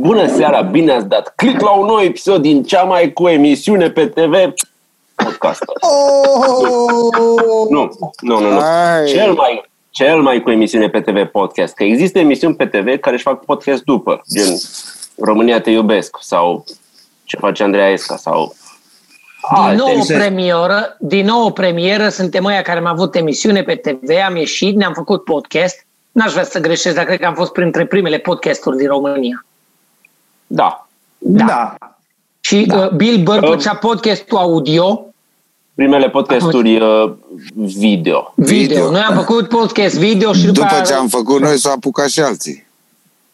Bună seara, bine ați dat click la un nou episod din cea mai cu emisiune pe TV podcast. Oh! Nu, nu, nu, nu. Hai. Cel mai, cel mai cu emisiune pe TV podcast. Că există emisiuni pe TV care își fac podcast după, gen România te iubesc sau ce face Andreea Esca sau Din alte. nou o exact. premieră, din nou o premieră, suntem ăia care am avut emisiune pe TV, am ieșit, ne-am făcut podcast. N-aș vrea să greșesc, dar cred că am fost printre primele podcasturi din România. Da, Da. Da. Și Da. uh, Bill Burr Uh. făcea podcastul audio, primele podcasturi uh, video. video. Video. Noi am făcut podcast video și după, După aia, ce am făcut noi, s-au apucat și alții.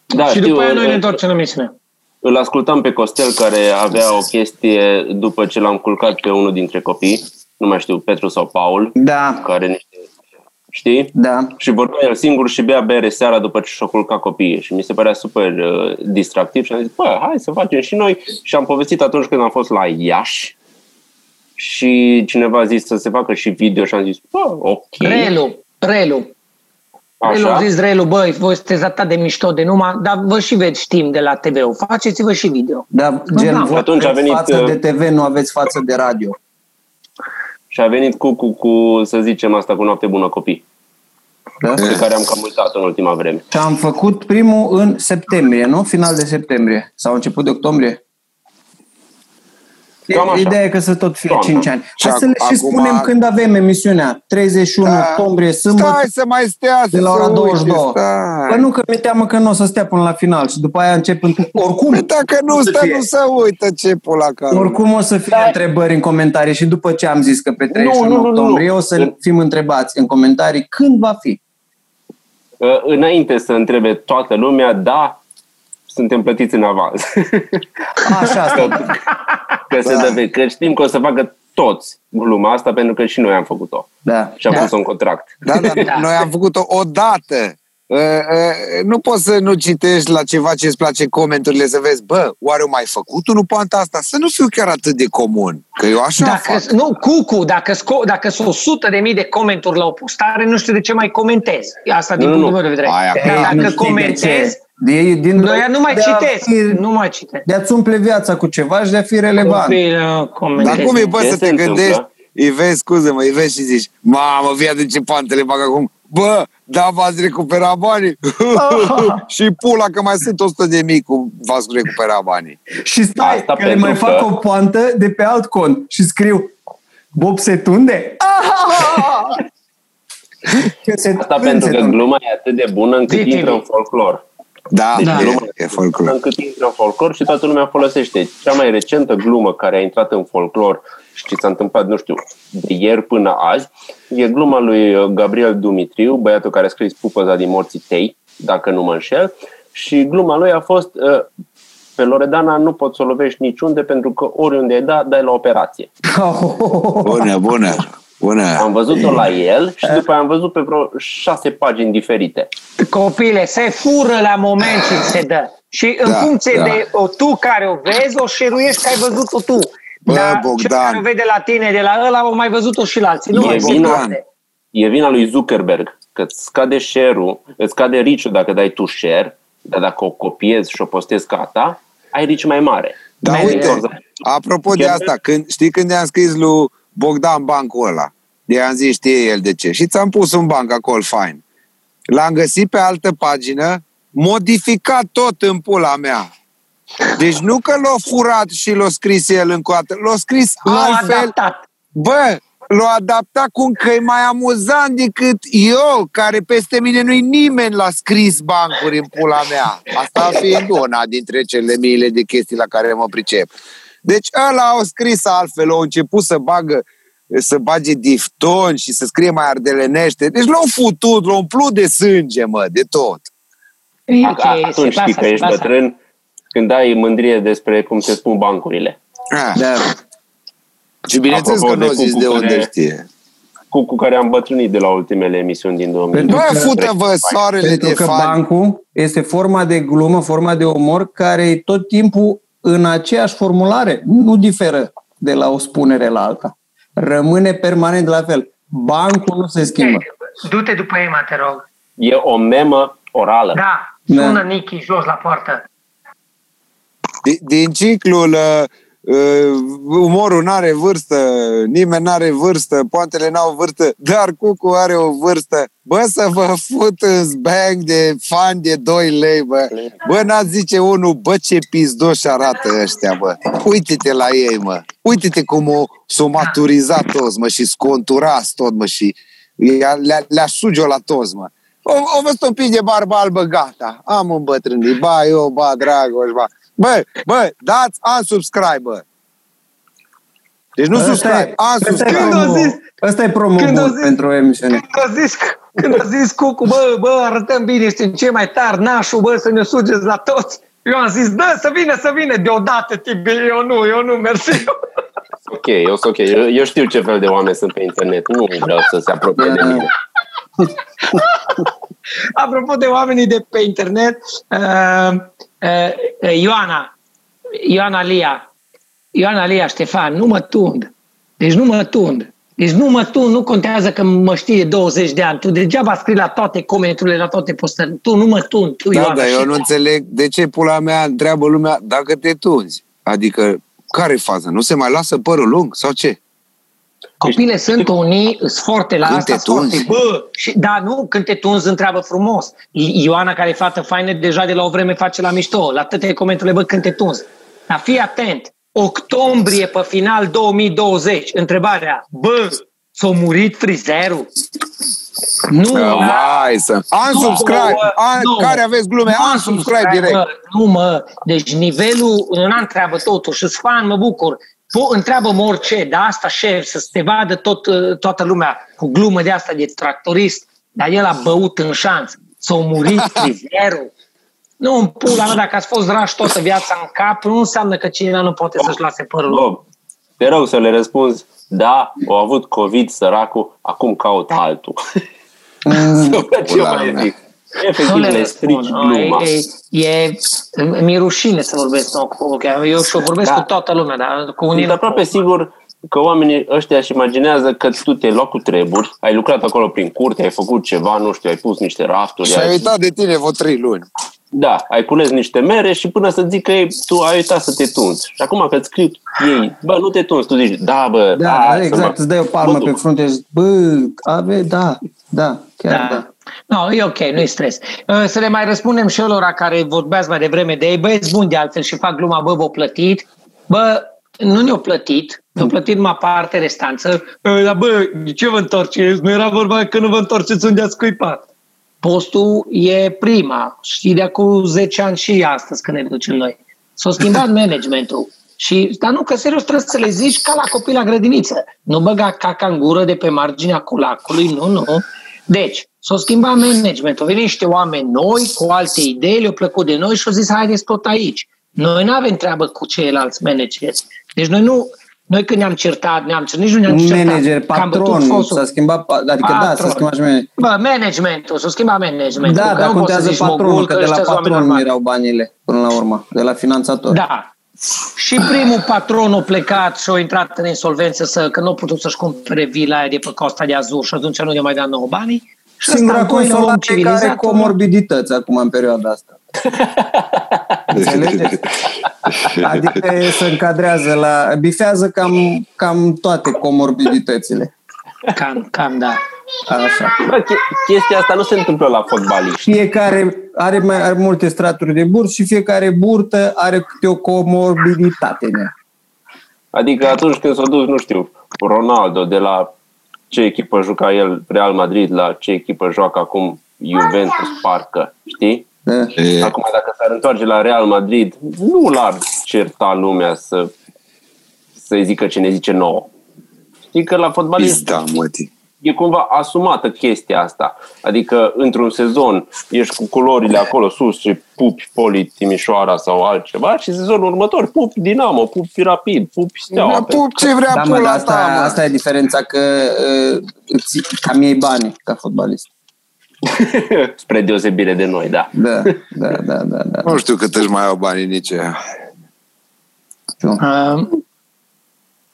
Da, și știu, după aia noi uh, ne întorcem la emisiune. Îl ascultam pe Costel care avea o chestie după ce l-am culcat pe unul dintre copii, nu mai știu, Petru sau Paul, Da, care niște, știi? da. Și vorbea el singur și bea bere seara după ce și-a culcat copiii și mi se părea super uh, distractiv și am zis, bă, hai să facem și noi și am povestit atunci când am fost la Iași și cineva a zis să se facă și video și am zis, bă, ok, Relu, Relu. Relu a așa. zis Relu, băi, voi sunteți atât de mișto de numai, dar vă și veți timp de la TV-ul. Faceți-vă și video. Da, gen, da. voi Atunci a aveți venit, față uh, de TV, nu aveți față de radio. Și a venit cu, cu, cu, să zicem asta, cu noapte bună copii, Da? pe care am cam uitat în ultima vreme. Și am făcut primul în septembrie, nu? Final de septembrie sau început de octombrie. Cam așa. Ideea e că să tot fie Toamnă. 5 ani. Și Hai să le și acum- spunem când avem emisiunea. 31 Da. octombrie, sâmbătă, Stai să mai stea, de să la ora se uite, 22. stai. Păi nu, că mi-e teamă că nu o să stea până la final și după aia încep în... Oricum, Păi dacă nu o să stă, fie. nu se uită ce pula ca Oricum o să fie întrebări în comentarii și după ce am zis că pe 31 nu, nu, nu. octombrie o să fim întrebați în comentarii când va fi. Uh, Înainte să întrebe toată lumea, da, suntem plătiți în avans. Așa asta. că, se dă, pe- că știm că o să facă toți gluma asta pentru că și noi am făcut-o. Da. Și am Da. pus-o în contract. Da, da, Da. noi am făcut-o odată. Uh, uh, nu poți să nu citești la ceva ce îți place comenturile să vezi, bă, oare o mai făcut unul poanta asta? Să nu fiu chiar atât de comun, că eu așa Dacă, fac. nu, Cucu, dacă, sco- dacă sunt 100 de mii de comenturi la o postare, nu știu de ce mai comentez. Asta din Nu, punctul nu. meu de vedere. Aia, Dar Ei, dacă nu știi de comentez, ce. De, din noi nu mai de a citesc. fi- Nu mai citesc. De a-ți umple viața cu ceva și de a fi relevant. Copii, uh, comentez. Dar cum e, bă, Ce să se te întâmplă? gândești, îi vezi, scuză-mă, îi vezi și zici, mamă, fii de ce pantele bag acum, bă, da, v-ați recuperat banii? și pula că mai sunt 100 de mii cum v-ați recuperat banii. Și stai, Asta că le pentru mai că- fac o poantă de pe alt cont și scriu Bob se tunde? Că se Asta tunde, pentru se că tunde. gluma e atât de bună încât DTV. intră în folclor. Da, Da. e, e folclor. Încât intră în folclor și toată lumea folosește. Cea mai recentă glumă care a intrat în folclor și ce s-a întâmplat, nu știu, de ieri până azi, e gluma lui uh, Gabriel Dumitriu, băiatul care a scris Pupăza din morții tei, dacă nu mă înșel, și gluma lui a fost uh, pe Loredana nu poți să o lovești niciunde pentru că oriunde ai da, dai la operație. Bună, bună, bună. Am văzut-o la el și după aia am văzut pe vreo șase pagini diferite. Copile, se fură la moment și se dă. Și în Da, funcție da. de o, tu care o vezi, o șeruiești că ai văzut-o tu. Bă, Dar cel Bogdan. care o vede la tine de la ăla, au mai văzut-o și la alții. Nu E mai se vina- poate. E vina lui Zuckerberg că îți scade share-ul, îți scade reach dacă dai tu share, dar dacă o copiezi și o postezi ca a ta, ai reach mai mare. Da, Mai uite, bine. apropo de asta, când, știi când i-am scris lui Bogdan bancul ăla, de am zis, știe el de ce, și ți-am pus un banc acolo, fain. L-am găsit pe altă pagină, modificat tot în pula mea. Deci nu că l-a furat și l-a scris el încă o dată, l-a scris Nu a altfel. adaptat. Bă, l-a adaptat cum că e mai amuzant decât eu, care peste mine nu-i nimeni l-a scris bancuri în pula mea. Asta fiind una dintre cele miile de chestii la care mă pricep. Deci ăla au scris altfel, au început să bagă să bage difton și să scrie mai ardelenește. Deci l-au futut, l-au umplut de sânge, mă, de tot. E A- ok, a- Atunci se știi lasă, că se ești lasă. bătrân când ai mândrie despre cum se spun bancurile. Ah. Da. Și bineînțeles Apropo că nu de zis cucu de unde care- știe. Cu, cu care am bătrânit de la ultimele emisiuni din 2000. Pentru Bă, că- fută-vă soarele Pentru de că fani. bancul este forma de glumă, forma de umor care e tot timpul în aceeași formulare. Nu diferă de la o spunere la alta. Rămâne permanent la fel. Bancul nu se schimbă. Du-te după Ema, te rog. E o memă orală. Da, Da. sună Nichi jos la poartă. din, din ciclul uh, uh, umorul n-are vârstă, nimeni n-are vârstă, poantele n-au vârstă, dar Cucu are o vârstă. Bă, să vă fut în zbang de fan de 2 lei, bă. Bă, n-a zice unul, bă, ce pizdoși arată ăștia, bă. Uite-te la ei, mă. Uite-te cum o, s-o maturizat toți, mă, și sconturați tot, mă, și le-a, le-a suge la toți, mă. O, o văzut un pic de barbă albă, gata. Am îmbătrânit. Ba eu, ba Dragoș, ba. Bă, bă, dați unsubscribe, bă. Deci nu Ăsta subscribe, e- ăsta e unsubscribe. Când a promo- zis- Ăsta e promo când a bun zis- pentru emisiune. Când a zis, când a zis Cucu, bă, bă, arătăm bine, suntem cei mai tari, nașul, bă, să ne sugeți la toți. Eu am zis, da, să vină, să vină, deodată, Tibi, eu nu, eu nu, mersi. Ok, eu sunt ok. Eu, eu știu ce fel de oameni sunt pe internet. Nu vreau să se apropie de mine. Apropo de oamenii de pe internet, uh, uh, Ioana, Ioana Lia, Ioana Lia Ștefan, nu mă tund. Deci nu mă tund. Deci nu mă tund, nu contează că mă știe 20 de ani. Tu degeaba scrii la toate comenturile, la toate postările. Tu nu mă tund. Tu, Da, Ioana, dar eu și- nu înțeleg de ce pula mea întreabă lumea dacă te tunzi. Adică, care e faza? Nu se mai lasă părul lung sau ce? Copile sunt unii, sunt foarte la Când asta, te sunt foarte, tunzi? bă, și, da, nu, când te tunzi întreabă frumos. I- Ioana, care e fată faină, deja de la o vreme face la mișto, la toate comenturile, bă, când te tunzi. Dar fii atent, octombrie pe final 2020, întrebarea, bă, s-a murit frizerul? Nu, Uh, da. Hai să... Unsubscribe! Nu, Un, nu. care aveți glume? Nu, Unsubscribe direct! Bă, nu, mă. Deci nivelul, nu întreabă totuși, îți fan, mă bucur. Po, întreabă-mă orice, dar asta share, să te vadă tot, uh, toată lumea cu glumă de asta de tractorist, dar el a băut în șanț. S-a murit frizerul. Nu, în pula mea, dacă ați fost rași toată viața în cap, nu înseamnă că cineva nu poate să-și lase părul. Bob, te rog să le răspunzi, da, au avut COVID săracul, acum caut altul. Să văd ce Pula mai mea. Zic. Nu Efectiv, le le strici răspund. gluma. E, e, mi-e rușine să vorbesc nou cu okay? Eu și vorbesc Da. cu toată lumea, dar cu unii Sunt aproape sigur că oamenii ăștia își imaginează că tu te-ai luat cu treburi, ai lucrat acolo prin curte, ai făcut ceva, nu știu, ai pus niște rafturi, Și ai ai, uitat de tine vreo trei luni. da, ai cules niște mere și până să zic că e, tu ai uitat să te tunzi. Și acum că îți scriu ei, bă, nu te tunzi, tu zici, da, bă, Da, hai da, să exact, mă- îți dai o palmă mă pe duc. frunte și zici, bă, ave, da, da, chiar da. Da. No, e ok, nu-i stres. Uh, Să le mai răspundem și lor care vorbeați mai devreme de ei. Băieți buni de altfel și fac gluma, bă, v-au plătit. Bă, nu ne-au plătit, ne-au plătit numai parte restanță. Uh, Dar bă, de ce vă întorceți? Nu era vorba că nu vă întorceți unde ați scuipat. Postul e prima și de acum 10 ani și astăzi când ne ducem noi. S-a schimbat managementul. Și, dar nu, că serios trebuie să le zici ca la copii la grădiniță. Nu băga caca în gură de pe marginea culacului, nu, nu. Deci, s-a schimbat managementul. Au venit niște oameni noi, cu alte idei, le-au plăcut de noi și au zis, haideți tot aici. Noi nu avem treabă cu ceilalți manageri. Deci noi nu, noi când ne-am certat, ne-am certat, nici nu ne-am Un certat. manager, Că am bătut patron, fostul. s-a schimbat, pa- adică da, s-a Patron. schimbat și manager. Bă, managementul, s-a schimbat managementul. Da, că dar nu poți să contează zici patronul, mogul, că de la ăștia sunt oameni patron normali. erau banile până la urmă, de la finanțator. Da. Și primul patron a plecat și a intrat în insolvență să, că nu a putut să-și cumpere vila aia de pe Costa de Azur și atunci nu ne mai dea nouă banii. Și ăsta, Singura al doilea om consolare care are civilizat, comorbidități acum în perioada asta. Înțelegeți? Adică e- se încadrează la... bifează cam, cam toate comorbiditățile. Cam, cam, da. Așa. Bă, che- chestia asta nu se întâmplă la fotbaliști. Fiecare are mai are multe straturi de burt și fiecare burtă are câte o comorbiditate în ea. Adică atunci când s-a dus, nu știu, Ronaldo de la ce echipă juca el, Real Madrid, la ce echipă joacă acum Juventus, parcă, știi? Da? E, Acum, dacă s-ar întoarce la Real Madrid, nu l-ar certa lumea să, să-i zică ce ne zice nouă. Știi că la fotbalist pizda, mătii. E cumva asumată chestia asta. Adică, într-un sezon, ești cu culorile acolo sus și pupi Poli Timișoara sau altceva și sezonul următor pupi Dinamo, pupi Rapid, pupi Steaua. Da, pup ce vrea Da, mă, pula dar asta, ta, mă. asta e diferența că uh, îți cam iei bani ca fotbalist. Spre deosebire de noi, da. Da, da, da, da, da. Nu știu cât își mai au banii nici ea. Uh,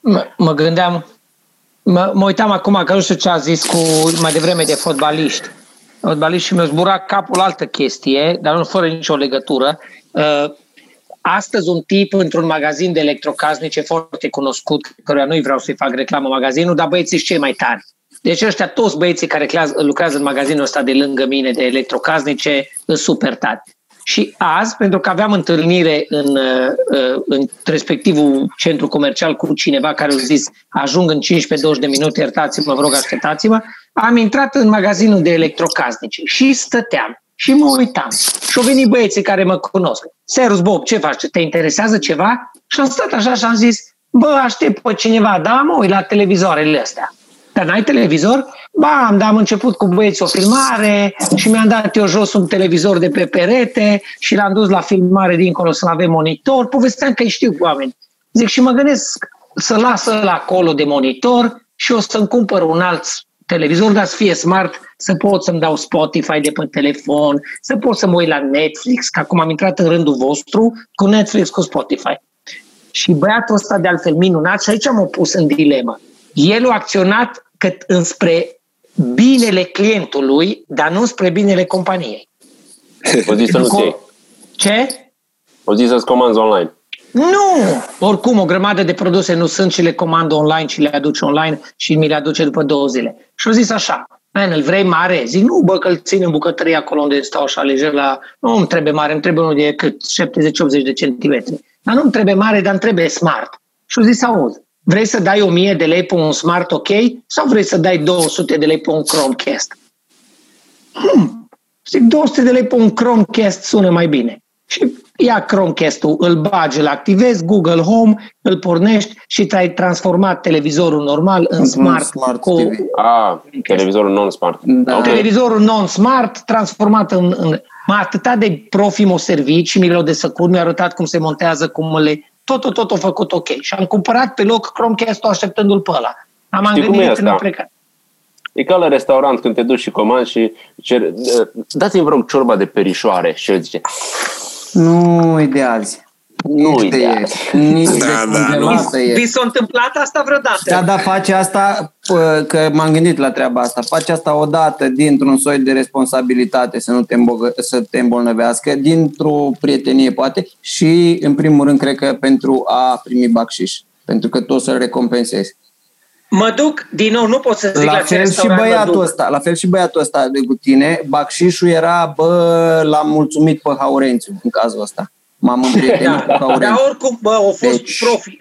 mă, mă gândeam, mă, mă uitam acum că nu știu ce a zis cu mai devreme de fotbaliști. Fotbaliști și mi-a zburat capul altă chestie, dar nu fără nicio legătură. Uh, astăzi un tip într-un magazin de electrocasnice foarte cunoscut, căruia nu vreau să-i fac reclamă magazinul, dar băieții sunt cei mai tari. Deci ăștia toți băieții care lucrează în magazinul ăsta de lângă mine de electrocasnice sunt super tari. Și azi, pentru că aveam întâlnire în, uh, în respectivul centru comercial cu cineva care a zis ajung în 15-20 de minute, iertați-mă, vă rog, așteptați-mă, am intrat în magazinul de electrocasnice și stăteam și mă uitam. Și au venit băieții care mă cunosc. Serus Bob, ce faci? Te interesează ceva? Și am stat așa și am zis, bă, aștept pe cineva, da, mă uit la televizoarele astea. Dar n-ai televizor? Ba, am, dar am început cu băieți o filmare și mi-am dat eu jos un televizor de pe perete și l-am dus la filmare dincolo să avem monitor. Povesteam că știu cu oameni. Zic și mă gândesc să lasă la acolo de monitor și o să-mi cumpăr un alt televizor, dar să fie smart, să pot să-mi dau Spotify de pe telefon, să pot să mă uit la Netflix, că acum am intrat în rândul vostru cu Netflix, cu Spotify. Și băiatul ăsta de altfel minunat și aici m-a pus în dilemă. El a acționat cât înspre binele clientului, dar nu spre binele companiei. O zis să nu Ce? O zis să-ți comanzi online. Nu! Oricum, o grămadă de produse nu sunt și le comand online și le aduce online și mi le aduce după două zile. Și au zis așa, Man, îl vrei mare? Zic, nu, bă, că îl țin în bucătărie acolo unde stau așa lejer la... Nu îmi trebuie mare, îmi trebuie unul de cât? 70-80 de centimetri. Dar nu îmi trebuie mare, dar îmi trebuie smart. Și au zis, auzi, vrei să dai 1000 de lei pe un smart ok sau vrei să dai 200 de lei pe un Chromecast? Hmm. Zic, 200 de lei pe un Chromecast sună mai bine. Și ia Chromecast-ul, îl bagi, îl activezi, Google Home, îl pornești și ți-ai transformat televizorul normal în smart. smart cu... TV. Ah, televizorul non-smart. Da. Okay. Televizorul non-smart transformat în, în m-a atâta de profi m servit și mi de săcut, mi-a arătat cum se montează, cum le... Tot, tot, tot a făcut ok. Și am cumpărat pe loc Chromecast-ul așteptându-l pe ăla. Am Știi gândit când am plecat. E ca la restaurant când te duci și comanzi și cer, dați-mi vreo ciorba de perișoare și el zice nu e de azi. Nu e de azi. Nici da, de da, Vi s-a întâmplat asta vreodată? Da, dar face asta, că m-am gândit la treaba asta, face asta odată dintr-un soi de responsabilitate să nu te, îmbogă, să te îmbolnăvească, dintr-o prietenie poate și, în primul rând, cred că pentru a primi bacșiș, pentru că tu o să-l recompensezi. Mă duc, din nou, nu pot să zic la, la fel și băiatul ăsta, La fel și băiatul ăsta de cu tine, Bacșișul era, bă, l-am mulțumit pe Haurențiu în cazul ăsta. M-am împrietenit da, cu Haurențiu. Dar oricum, bă, au fost deci... profi.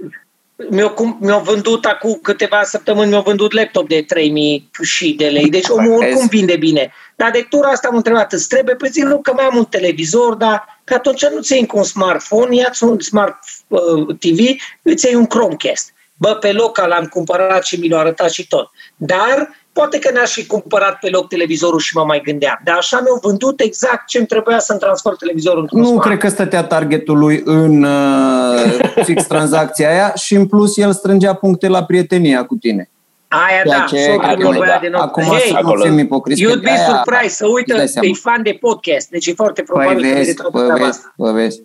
Mi-au, mi-au vândut acum câteva săptămâni, mi-au vândut laptop de 3000 și de lei. Deci omul oricum vinde bine. Dar de tura asta am întrebat, îți trebuie? Păi zic, nu, că mai am un televizor, dar că atunci nu ți cu un smartphone, ia-ți un smart uh, TV, îți iei un Chromecast. Bă, pe loc l-am cumpărat și mi l-a arătat și tot. Dar poate că n-aș fi cumpărat pe loc televizorul și mă mai gândeam. Dar așa mi-au vândut exact ce îmi trebuia să-mi transfer televizorul într-un Nu smart. cred că stătea targetul lui în uh, fix tranzacția aia și în plus el strângea puncte la prietenia cu tine. Aia da, ce acolo, da. de Acum hey, să nu fim ipocrisți. You'd be surprised să uită, e fan de podcast, deci e foarte păi probabil păi vezi, că vezi, vezi.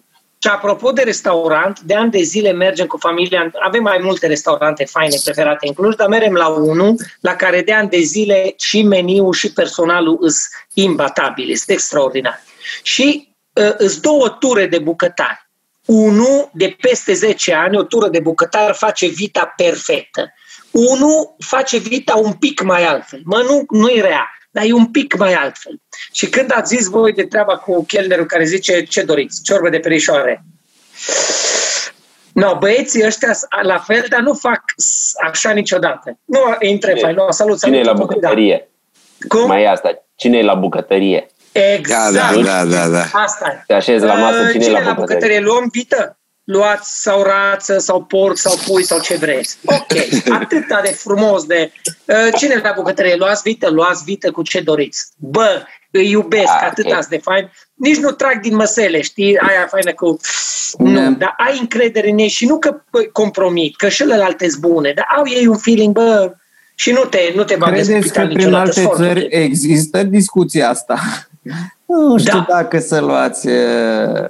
Și apropo de restaurant, de ani de zile mergem cu familia, avem mai multe restaurante faine preferate în Cluj, dar mergem la unul la care de ani de zile și meniul și personalul sunt imbatabile, este extraordinar. Și uh, îs două ture de bucătari. Unul de peste 10 ani, o tură de bucătar face vita perfectă. Unul face vita un pic mai altfel. Mă, nu, nu e rea dar e un pic mai altfel. Și când ați zis voi de treaba cu chelnerul care zice ce doriți, ciorbă de perișoare, No, băieții ăștia la fel, dar nu fac așa niciodată. Nu intre fai, nu, salut, salut. Cine e la bucătărie? Cum? Mai e asta. Cine e la bucătărie? Exact. Da, da, da, da. da. Asta e. Te așezi la masă, cine, cine e la bucătărie? bucătărie? Luăm vită? Luați sau rață sau porc sau pui sau ce vreți. Ok, atâta de frumos de... Uh, cine la bucătărie? Luați vită? Luați vită cu ce doriți. Bă, îi iubesc, ah, atâta okay. de fain. Nici nu trag din măsele, știi? Aia faină cu... Nu, yeah. dar ai încredere în ei și nu că compromit, că și celelalte sunt bune, dar au ei un feeling, bă, și nu te, nu te Credeți că prin alte țări există discuția asta? Nu știu da. dacă să luați uh,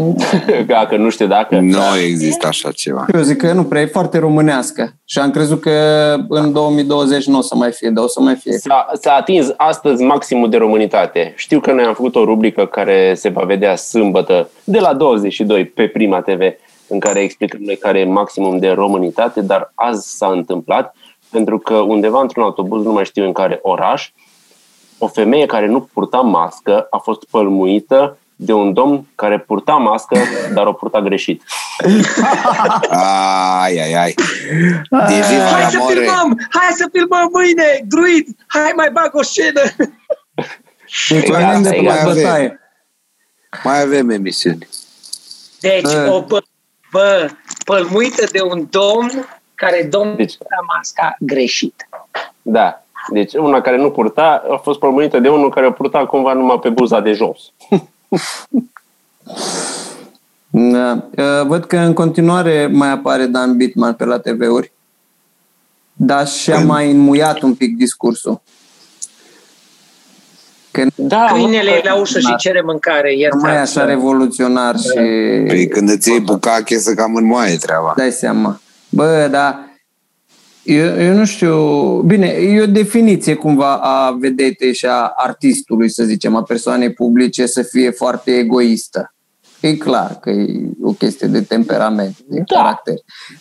Dacă nu știu dacă. Nu există așa ceva. Eu zic că nu prea, e foarte românească. Și am crezut că în 2020 nu o să mai fie, dar o să mai fie. S-a, s-a atins astăzi maximul de românitate. Știu că noi am făcut o rubrică care se va vedea sâmbătă de la 22 pe Prima TV, în care explicăm noi care e maximum de românitate, dar azi s-a întâmplat pentru că undeva într-un autobuz, nu mai știu în care oraș, o femeie care nu purta mască a fost pălmuită de un domn care purta mască, dar o purta greșit. Ai, ai, ai. De viva Hai la să more. filmăm! Hai să filmăm mâine! Druid! Hai mai bag o scenă! Deci Exact, oameni de pe la exact. bătaie. Mai avem emisiuni. Deci, Bă. o pă, bă, pălmuită de un domn care domnul Deci- purta masca greșit. Da. Deci una care nu purta a fost pălmuită de unul care o purta cumva numai pe buza de jos. Da. Uh, Văd că în continuare mai apare Dan Bitman pe la TV-uri, dar și-a mai înmuiat un pic discursul. Că Da, Câinele mă, e la ușă și cere mâncare. nu mai e Iertați. așa revoluționar și Păi când îți iei bucache să cam înmoaie treaba. dai seama. Bă, da, eu, eu nu știu, bine, e o definiție cumva a vedetei și a artistului, să zicem, a persoanei publice să fie foarte egoistă. E clar că e o chestie de temperament, de Da. caracter.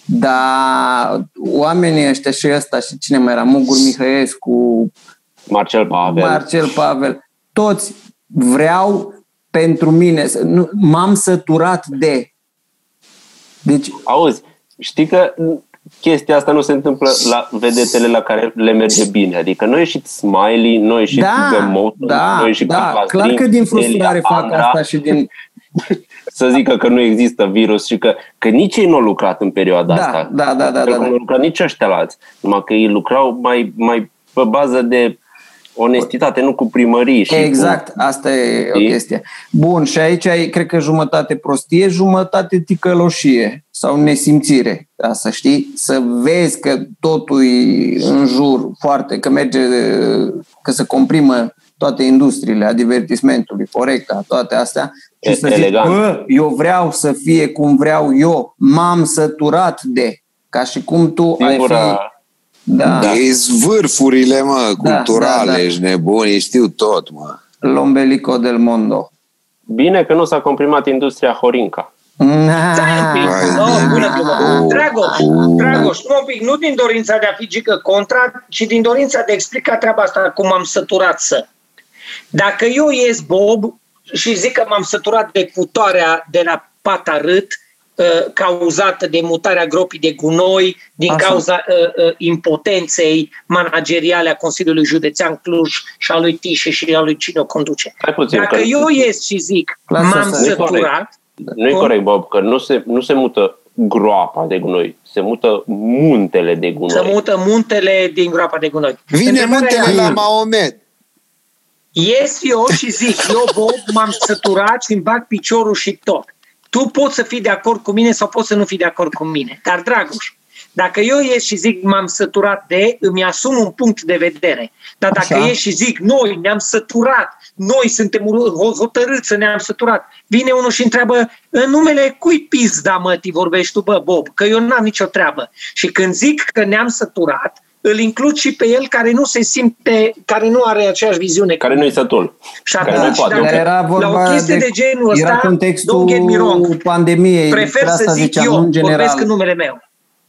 Dar oamenii ăștia și ăsta și cine mai era, Mugur Mihăescu, Marcel Pavel. Marcel Pavel, toți vreau pentru mine, să- nu, m-am săturat de. Deci, Auzi, știi că chestia asta nu se întâmplă la vedetele la care le merge bine. Adică noi și Smiley, noi și da, Bemoto, da, noi și da, Cutlass clar Drink, că din frustrare Delia fac Andra, asta și din... Să zică că nu există virus și că, că nici ei nu au lucrat în perioada Da, asta. da, da, da, Că da, Nu da. au lucrat nici ăștia la alți. Numai că ei lucrau mai, mai pe bază de onestitate, nu cu primării. Și Exact, asta e o Știi? chestie. Bun, și aici ai, cred că jumătate prostie, jumătate ticăloșie sau nesimțire. Da, să știi, să vezi că totul e în jur foarte, că merge, că se comprimă toate industriile a divertismentului, Corecta, toate astea, și E- să zici, elegant. bă, eu vreau să fie cum vreau eu, m-am săturat de, ca și cum tu ai fi... Singura, Da, Da. E zvârfurile, mă, Da, culturale, da, da. ești nebun, ei știu tot, mă. Lombelico del mondo. Bine că nu s-a comprimat industria Horinca. Stai un pic. Vai No, de bună mine. glumă. Dragoș, Uh. Dragoș, nu un pic, nu din dorința de a fi gică contra, ci din dorința de a explica treaba asta cum am săturat să. Dacă eu ies Bob și zic că m-am săturat de cutoarea de la Patarât, uh, cauzată de mutarea gropii de gunoi, din Așa. cauza uh, uh, impotenței manageriale a Consiliului Județean Cluj și a lui Tișe și a lui cine o conduce. Stai puțin, Dacă că eu ies și zic Lasă m-am să- Nu-i corect. săturat, nu e Cum? corect, Bob, că nu se, nu se mută groapa de gunoi, se mută muntele de gunoi. să mută muntele din groapa de gunoi. Vine Întrebarea muntele e, la Maomet. Ies eu și zic, eu, Bob, m-am săturat și îmi bag piciorul și tot. Tu poți să fii de acord cu mine sau poți să nu fii de acord cu mine. Dar, Dragoș, dacă eu ies și zic m-am săturat de, îmi asum un punct de vedere. Dar dacă Așa. ies și zic noi ne-am săturat, noi suntem ur- hotărâți să ne-am săturat, vine unul și întreabă în numele cui pizda mătii vorbești tu, bă, Bob, că eu n-am nicio treabă. Și când zic că ne-am săturat, îl includ și pe el care nu se simte, care nu are aceeași viziune. Care nu-i sătul. Și Care atunci, nu poate. dacă, Dar era la vorba o chestie de, de, genul ăsta, era contextul don't get me wrong, pandemiei. prefer despre să asta zic ziceam, eu, nu în general. vorbesc în numele meu.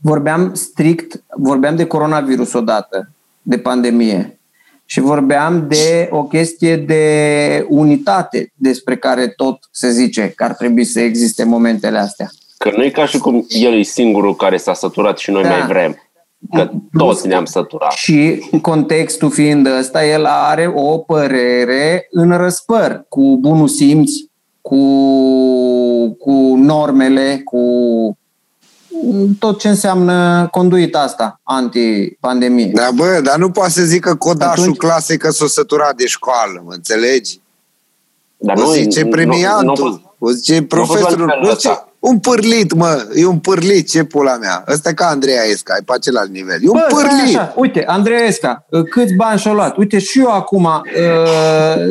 Vorbeam strict, vorbeam de coronavirus odată, de pandemie. Și vorbeam de o chestie de unitate despre care tot se zice că ar trebui să existe momentele astea. Că nu e ca și cum el e singurul care s-a săturat și noi Da. mai vrem. Că Plus toți ne-am săturat. Și contextul fiind ăsta, el are o părere în răspăr, cu bunul simț, cu, cu normele, cu tot ce înseamnă conduita asta anti-pandemie. Da, bă, dar nu poate să zică codașul Atunci- clasei că s-o săturat de școală, mă înțelegi? Dar o nu, zice nu- nu- premiantul, o zice nu a fost la profesorul. nivelul Nu ăsta. Un pârlit, mă, e un pârlit, ce pula mea. Ăsta e ca Andreea Esca, e pe același nivel. E un Bă, stai pârlit. Așa. Uite, Andrei Esca, câți bani și-au luat? Uite, și eu acum, uh,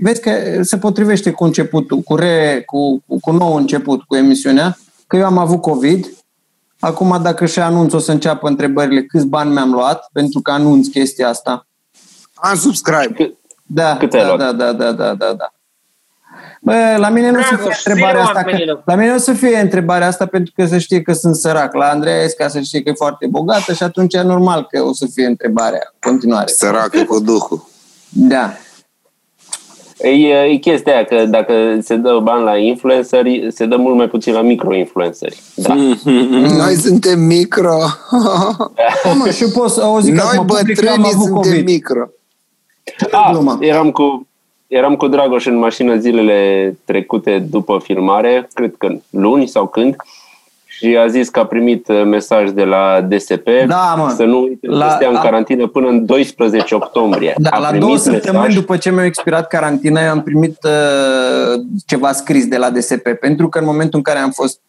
vezi că se potrivește cu începutul, cu, re, cu, cu, cu nou început, cu emisiunea, că eu am avut COVID. Acum, dacă și anunț, o să înceapă întrebările câți bani mi-am luat, pentru că anunț chestia asta. Am subscribe. Da, Cât ai da, luat? da, da, da, da, da, da. Bă, la mine nu o să Dragoș, fie întrebarea zi asta, că, oamenilor. la mine nu o să fie întrebarea asta pentru că să știe că sunt sărac. La Andreea Esca să știe că e foarte bogată și atunci e normal că o să fie întrebarea în continuare. Săracă cu duhul. Da. E, e chestia aia că dacă se dă bani la influenceri, se dă mult mai puțin la micro-influenceri. Da. Noi suntem micro. Bă, mă, și eu pot să o zic Noi acum public că am bătrânii avut suntem COVID. micro. Ah, glumă. eram cu, eram cu Dragoș în mașină zilele trecute după filmare, cred că luni sau când, și a zis că a primit uh, mesaj de la DSP Da, mă. să nu uite La- să stea în a- carantină până în 12 octombrie. Da, a la primit două săptămâni mesaj, după ce mi-a expirat carantina, eu am primit uh, ceva scris de la DSP, pentru că în momentul în care am fost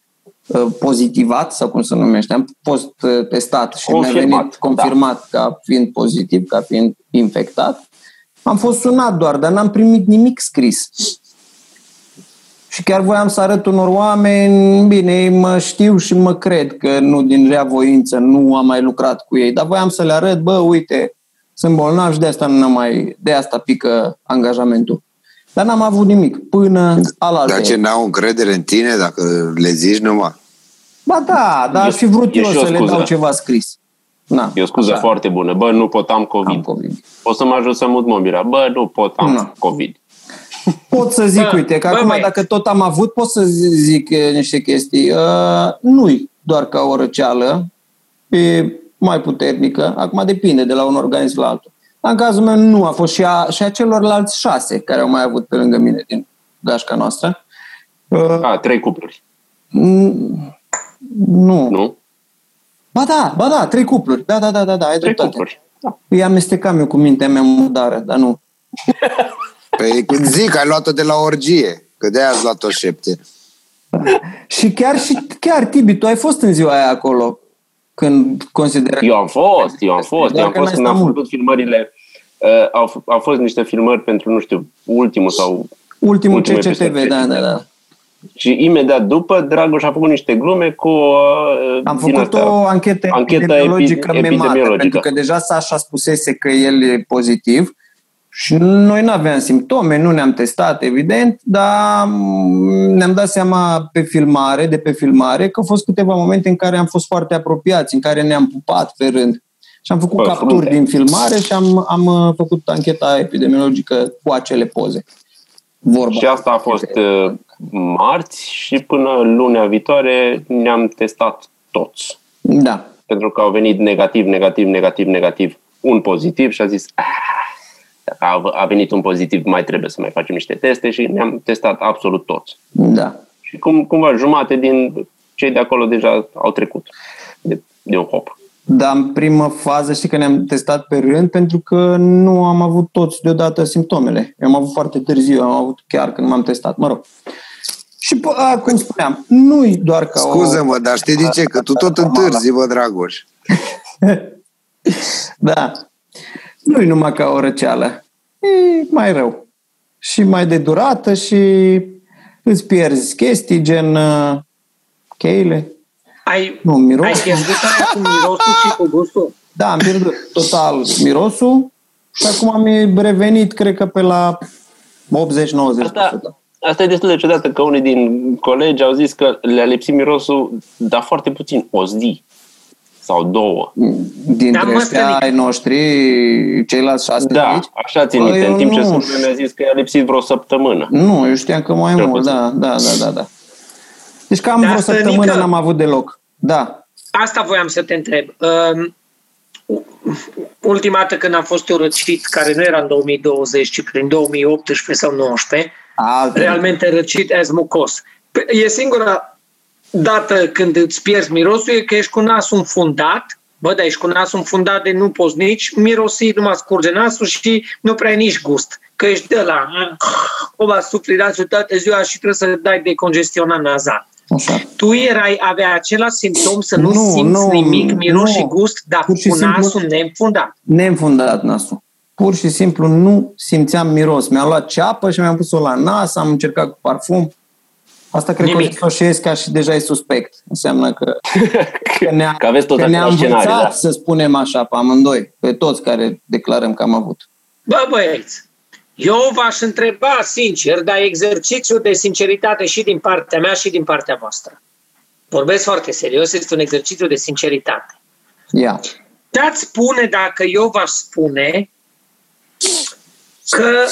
uh, pozitivat, sau cum se numește, am fost uh, testat și mi-a Confirmat, venit confirmat ca fiind pozitiv, ca fiind infectat, am fost sunat doar, dar n-am primit nimic scris. Și chiar voiam să arăt unor oameni, bine, mă știu și mă cred că nu din rea voință, nu am mai lucrat cu ei, dar voiam să le arăt, bă, uite, sunt bolnav și de asta nu mai, de asta pică angajamentul. Dar n-am avut nimic până alaltă. Dar ce n-au încredere în tine dacă le zici numai? Ba da, dar E- aș fi vrut e eu și o să le scuză. dau ceva scris. Na, E o scuză așa, foarte bună. Bă, nu pot, am COVID. Am COVID. O să mă ajut să mut mobila. Bă, nu pot, am Nu. COVID. Pot să zic, Bă, uite, că bă, acum băi. dacă tot am avut, pot să zi- zic eh, niște chestii. Uh, nu-i doar ca o răceală, e mai puternică. Acum depinde de la un organism la altul. Dar în cazul meu nu a fost și a, și a celorlalți șase care au mai avut pe lângă mine din gașca noastră. Uh, A, trei cupluri. n- nu. Nu? Ba da, ba da, trei cupluri. Da, da, da, da, da ai Trei dreptate. cupluri. Da. Îi amestecam eu cu mintea mea murdară, dar nu. Păi când zic, ai luat-o de la orgie. Că de-aia ați luat-o șepte. Și chiar, și chiar, Tibi, tu ai fost în ziua aia acolo când consideră Eu am fost, eu am fost. Doar Eu am că fost n-ai când stat am mult. făcut filmările. Uh, au, f- au fost niște filmări pentru, nu știu, ultimul sau... ultimul Ultimul CCTV, episod da, da, CCTV. da. Și imediat după, Dragoș a făcut niște glume cu... Uh, Am din făcut astea. o anchetă, Anchetă epidemiologică epi- memată, epidemiologică. pentru că deja Sasha spusese că el e pozitiv și noi nu aveam simptome, nu ne-am testat, evident, dar mm, ne-am dat seama pe filmare, de pe filmare, că au fost câteva momente în care am fost foarte apropiați, în care ne-am pupat pe rând. Și am făcut Bă, capturi frunte. din filmare și am, am uh, făcut ancheta epidemiologică cu acele poze. Vorba. Și asta a fost uh, marți și până lunea viitoare ne-am testat toți. Da. Pentru că au venit negativ, negativ, negativ, negativ, un pozitiv și a zis "Ah, dacă a, a venit un pozitiv, mai trebuie să mai facem niște teste și ne-am testat absolut toți. Da. Și cum, cumva jumate din cei de acolo deja au trecut de, de un hop. Dar în primă fază știi că ne-am testat pe rând pentru că nu am avut toți deodată simptomele. Eu am avut foarte târziu, am avut chiar când m-am testat, mă rog. Și, pă, a, cum spuneam, nu-i doar ca o... Scuză-mă, dar știi de ce? Că tu tot întârzi, bă, Dragoș. Da. Nu-i numai ca o răceală. E mai rău. Și mai de durată și îți pierzi chestii gen uh, cheile. Ai, Nu, miros. ai pierdut aia cu mirosul și cu gustul? Da, am pierdut total mirosul și acum am revenit, cred că pe la 80-90%. Asta, asta e destul de ciudată că unii din colegi au zis că le-a lipsit mirosul, dar foarte puțin, o zi sau două. Dintre Da, mă, ăștia Stănic. ai noștri, ceilalți șase Da, aici? așa țin Bă, minte. eu În timp ce nu Sâmbă știu. mi-a zis că i-a lipsit vreo săptămână. Nu, eu știam că mai Cel mult, puțin. da, da, da, da, da, da. Deci cam Dar vreo Stănică- săptămână n-am avut deloc. Da. Asta voiam să te întreb. Um, ultima dată când am fost eu răcit, care nu era în 2020, ci prin 2018 sau 2019, Alte. realmente răcit as mucos. Pe- E singura dată când îți pierzi mirosul e că ești cu nasul înfundat, bă, dar ești cu nasul înfundat de nu poți nici mirosi, nu mai scurge nasul și nu prea ai nici gust. Că ești de la, cum a sufli nasul toată ziua și trebuie să dai de congestionat nazal. Așa. Tu erai, avea același simptom să nu, Nu, simți nu, nimic, miros nu. și gust, dar Pur și cu simplu- nasul neînfundat. Neînfundat nasul. Pur și simplu nu simțeam miros. Mi-am luat ceapă și mi-am pus-o la nas, am încercat cu parfum. Asta cred Nimic. că o să ca și deja e suspect. Înseamnă că, că ne-a, Că aveți tot că ne-a același învățat, scenariu, da. să spunem așa, pe amândoi, pe toți care declarăm că am avut. Bă, băieți, eu v-aș întreba sincer, dar exercițiu de sinceritate și din partea mea și din partea voastră. Vorbesc foarte serios, este un exercițiu de sinceritate. Ia. Dați spune dacă eu v-aș spune că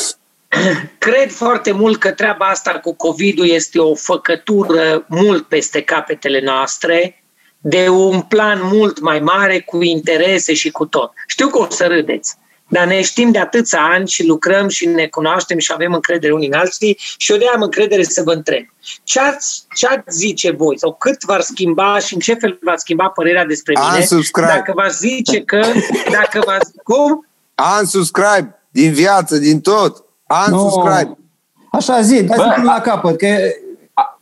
cred foarte mult că treaba asta cu COVID-ul este o făcătură mult peste capetele noastre, de un plan mult mai mare, cu interese și cu tot. Știu că o să râdeți, dar ne știm de atâția ani și lucrăm și ne cunoaștem și avem încredere unii în alții și eu de am încredere să vă întreb. Ce ați, ce ați zice voi sau cât v-ar schimba și în ce fel v-ați schimba părerea despre mine Unsubscribe. dacă v-aș zice că, dacă v-ați, cum? Unsubscribe din viață, din tot. Unsubscribe. Nu. Așa zi, dai Bă, să pun la capăt, că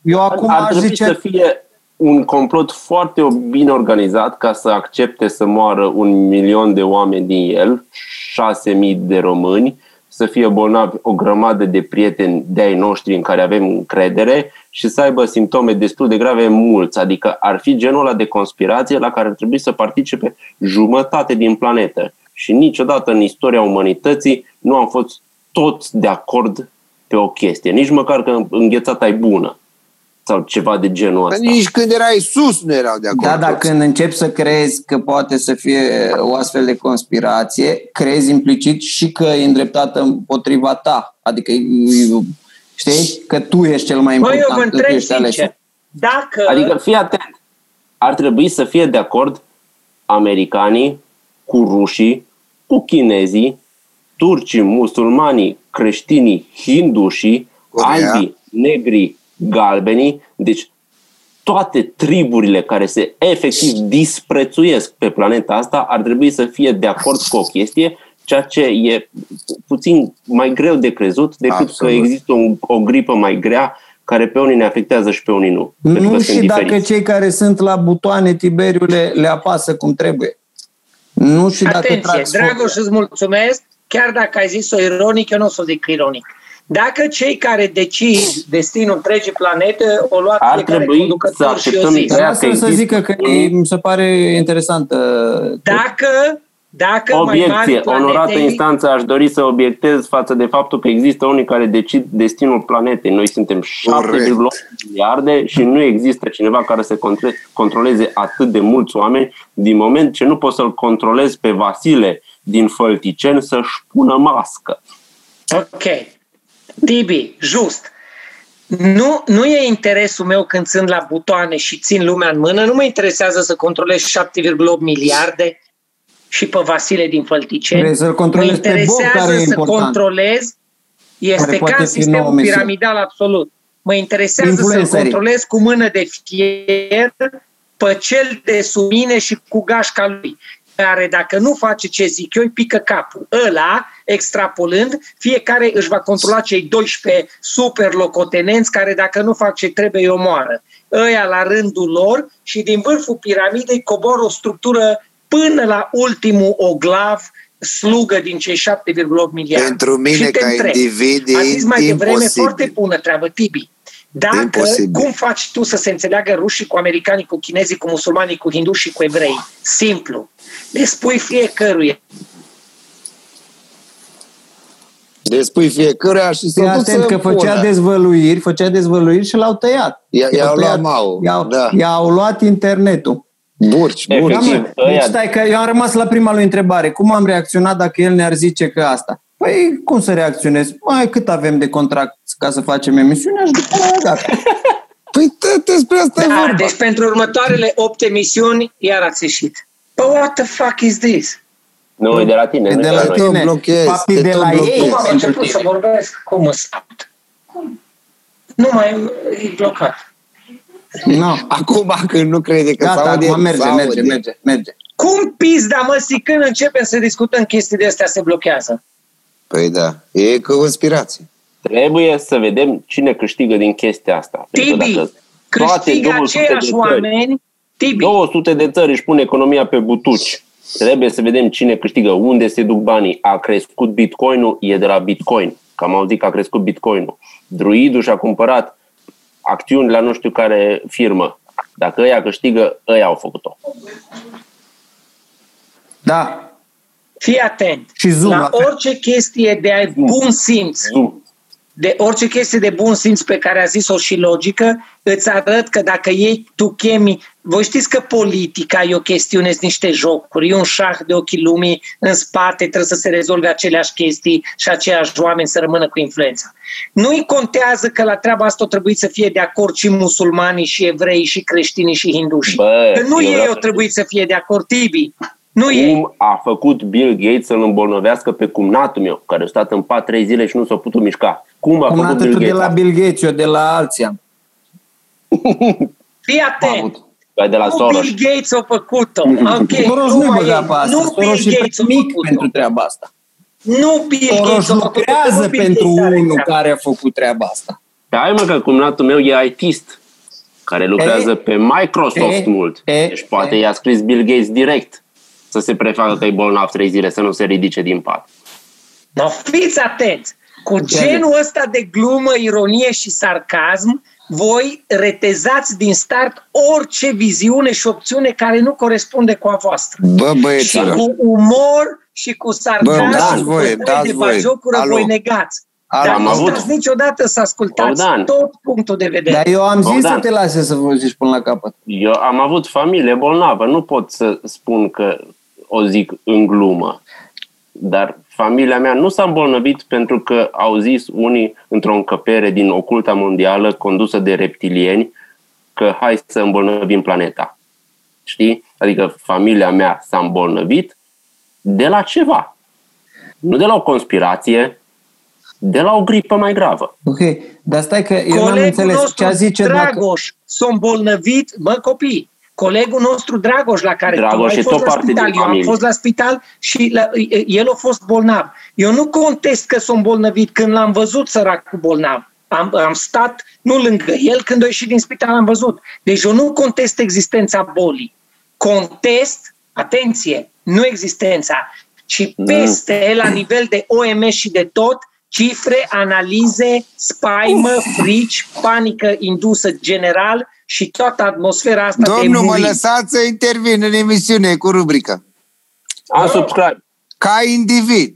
eu acum ar aș trebui zice... să fie un complot foarte bine organizat ca să accepte să moară un milion de oameni din el, șase mii de români, să fie bolnavi o grămadă de prieteni de-ai noștri în care avem încredere și să aibă simptome destul de grave mulți. Adică ar fi genul ăla de conspirație la care ar trebui să participe jumătate din planetă. Și niciodată în istoria umanității nu am fost toți de acord pe o chestie. Nici măcar că înghețata e bună sau ceva de genul Că ăsta. nici când era Isus nu erau de acord. Da, dar toți. când începi să crezi că poate să fie o astfel de conspirație, crezi implicit și că e îndreptată împotriva ta. Adică, e- știi, că tu ești cel mai Băi, important. eu vă că tu întreb ești ales. sincer, dacă... Adică fii atent. Ar trebui să fie de acord americanii cu rușii, cu chinezii, turcii, musulmanii, creștinii, hindușii, Corea. albii, negri, galbenii, deci toate triburile care se efectiv disprețuiesc pe planeta asta ar trebui să fie de acord cu o chestie, ceea ce e puțin mai greu de crezut decât Absolut. că există un, o gripă mai grea care pe unii ne afectează și pe unii nu. pentru că Nu sunt și dacă diferiți. cei care sunt la butoane Tiberiu le, le apasă cum trebuie. Nu și dacă Atenție, trag Dragoș, îți mulțumesc, chiar dacă ai zis-o ironic, eu nu o să o zic ironic. Dacă cei care decid destinul întregii planete o luat Ar fiecare trebui conducător să și o acceptăm zis. ideea Lasă că să există zică că un- e, mi se pare interesantă. Dacă, dacă mai mari Obiecție, onorată planetei, instanță, aș dori să obiectez față de faptul că există unii care decid destinul planetei. Noi suntem 7,8 miliarde și nu există cineva care să contre- controleze atât de mulți oameni din moment ce nu poți să-l controlezi pe Vasile din Fălticeni să-și pună mască. Ok. Tibi, just. Nu, nu e interesul meu când sunt la butoane și țin lumea în mână, nu mă interesează să controlez 7,8 miliarde și pe Vasile din Fălticeni. Vrei să-l Mă controlezi pe Bob, interesează care e să important. controlez, Care este poate ca în fi nouă sistemul misiune. piramidal absolut. Mă interesează să Influencerii. controlez cu mână de fier pe cel de sub mine și cu gașca lui care dacă nu face ce zic eu, îi pică capul. Ăla, extrapolând, fiecare își va controla cei 12 super locotenenți care dacă nu fac ce trebuie, îi omoară. Ăia la rândul lor și din vârful piramidei coboră o structură până la ultimul oglav slugă din cei 7,8 miliarde. Pentru mine, Și te ca întreb, individ, e A zis mai devreme imposibil. foarte bună treabă, Tibi. Dacă, Imposibil. cum faci tu să se înțeleagă rușii cu americanii, cu chinezii, cu musulmanii, cu hinduși și cu evrei? Simplu. Le spui fiecăruia. Le spui fiecăruia și să Fii atent că făcea dezvăluiri, făcea dezvăluiri și l-au tăiat. I-a- i-au I-au luat tăiat- mau, I-au, da. i-au luat internetul. Burci, Efectiv. burci. Da, mă, ăia- deci stai că eu am rămas la prima lui întrebare. Cum am reacționat dacă el ne-ar zice că asta? Păi cum să reacționez? Mai cât avem de contract ca să facem emisiunea și după aia gata. Păi te, despre asta e Da, vorba. deci pentru următoarele 8 emisiuni, iar ați ieșit. But what the fuck is this? Nu, e de la tine, E nu de e la de la noi. tot tine. blochezi, Papi te de tot la blochezi. ei. Cum am pentru început tine. să vorbesc? Cum îți Nu mai e blocat. No. Acum când nu crede că Gata, s-aude, acum merge, s-aude. merge, merge, merge. Cum pizda, mă, si, când începem să discutăm chestii de astea, se blochează? Păi da, e conspirație. Trebuie să vedem cine câștigă din chestia asta. Pentru că Tibi, dacă câștigă 200 de aceiași țări. oameni, Tibi, 200 de țări își pun economia pe butuci. Trebuie să vedem cine câștigă, unde se duc banii. A crescut Bitcoinul, e de la Bitcoin. Că am auzit că a crescut Bitcoinul. Druidul și-a cumpărat acțiuni la nu știu care firmă. Dacă ăia câștigă, ăia au făcut-o. Da. fii atent. Și Zoom, la la fel. orice chestie de bun simț, Zoom. De orice chestie de bun simț pe care a zis-o și logică, îți arăt că dacă ei, tu chemi, voi știți că politica e o chestiune, sunt niște jocuri, e un șah de ochii lumii, în spate trebuie să se rezolve aceleași chestii și aceiași oameni să rămână cu influența. Nu-i contează că la treaba asta o trebuie să fie de acord și musulmanii, și evrei, și creștinii, și hindușii. Bă, că nu eu ei vreau au să trebuit să fie de acord, Tibi. Nu ei. Cum a făcut Bill Gates să-l îmbolnăvească pe cumnatul meu, care a stat în pat trei zile și nu s-a putut mișca? Cum a Cum făcut Bill tu de Gates? la Bill Gates, eu de la alții am Fii am atent. avut. Bă, de la Nu Soros. Bill Gates a făcut-o. Ok, Soros nu nu-i mai băga e. pe asta. Nu Soros Bill e Gates a prea mic făcut-o. pentru treaba asta. Nu Bill Soros Gates a făcut-o. lucrează nu Bill pentru Gates are unul treaba. care a făcut treaba asta. Pe ai mă că cumnatul meu e ITist, care lucrează E? pe Microsoft E? mult. E? Deci poate E? i-a scris Bill Gates direct să se prefacă că e bolnav trei zile, să nu se ridice din pat. No, fiți atenți! Cu genul ăsta de glumă, ironie și sarcasm, voi retezați din start orice viziune și opțiune care nu corespunde cu a voastră. Bă, Și băieților, cu umor și cu sarcasm Bă, dați și cu voie, stări dați de voie. bagiocură Alo. voi negați. Alo, Dar am nu avut- stați niciodată să ascultați Bogdan. tot punctul de vedere. Dar eu am zis Bogdan. să te lase să vă zici până la capăt. Eu am avut familie bolnavă, nu pot să spun că o zic în glumă. Dar familia mea nu s-a îmbolnăvit pentru că au zis unii într-o încăpere din oculta mondială condusă de reptilieni că hai să îmbolnăvim planeta. Știi? Adică familia mea s-a îmbolnăvit de la ceva. Nu de la o conspirație, de la o gripă mai gravă. Ok, dar stai că eu n-am Colegul înțeles nostru ce a zice dacă... Dragoș s-a îmbolnăvit, bă copii, colegul nostru Dragoș la care Dragoș tu ai e fost tot la parte spital, din eu am familie. fost la spital și la, el a fost bolnav. Eu nu contest că s-a îmbolnăvit când l-am văzut săracul bolnav. Am, am stat nu lângă el când a ieșit din spital, am văzut. Deci eu nu contest existența bolii. Contest, atenție, nu existența, ci peste, la nivel de OMS și de tot, cifre, analize, spaimă, frici, panică indusă general și toată atmosfera asta de domnul, mă murim. lăsați să intervin în emisiune cu rubrica. Am subscribe. Ca individ,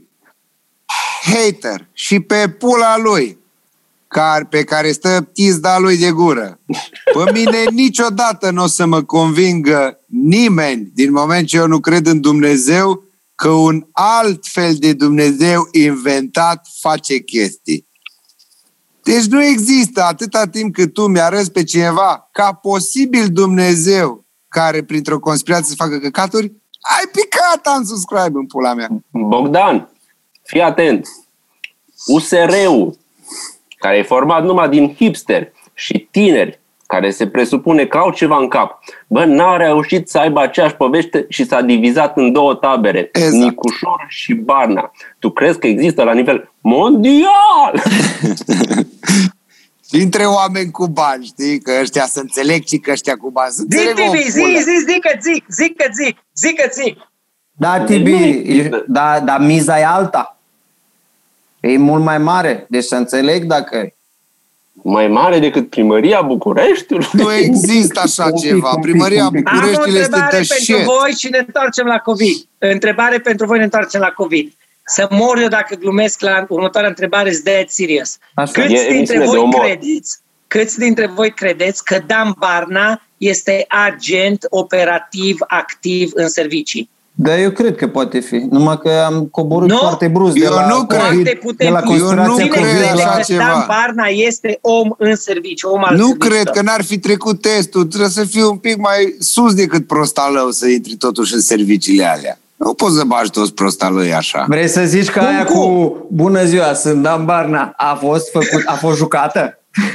hater și pe pula lui, care, pe care stă pizda lui de gură. Pe mine niciodată nu o să mă convingă nimeni, din moment ce eu nu cred în Dumnezeu, că un alt fel de Dumnezeu inventat face chestii. Deci nu există atâta timp cât tu mi-arăți pe cineva ca posibil Dumnezeu care printr-o conspirație să facă căcaturi, ai picat am subscribe în pula mea. Bogdan, fii atent. USR-ul, care e format numai din hipsteri și tineri, care se presupune că au ceva în cap, bă, n-a reușit să aibă aceeași poveste și s-a divizat în două tabere, Exact. Nicușor și Barna. Tu crezi că există la nivel mondial? Dintre oameni cu bani, știi? Că ăștia să înțeleg și că ăștia cu bani să Zi, înțeleg o Tibi, zi, pulă. zi, zi că zic, zic că zic, zic că zic. Da, Nu Tibi, există. da, dar miza e alta. E mult mai mare. Deci să înțeleg dacă... Mai mare decât primăria Bucureștiului? Nu există așa Un pic, ceva. un pic, Primăria un pic. Am o Bucureștiului este întrebare de pentru shit. voi și ne întoarcem la COVID. Întrebare pentru voi, ne întoarcem la COVID. Să mor eu dacă glumesc la următoarea întrebare, is dead serious. Așa. Câți E dintre emisiune de voi umor. credeți, câți dintre voi credeți că Dan Barna este agent operativ activ în servicii? Da, eu cred că poate fi. Numai că am coborât Nu? foarte brusc de Eu la, nu cred. COVID, Foarte de la puternic. Eu nu conspirația cred Cine COVID. crede așa că ceva. Dan Barna este om în serviciu, om al Nu serviciilor? cred că n-ar fi trecut testul. Trebuie să fii un pic mai sus decât prostalău să intri totuși în serviciile alea. Nu poți să bagi toți prostalăi așa. Vrei să zici că Cum, aia cum? cu bună ziua, sunt Dan Barna, a fost, făcut, a fost jucată?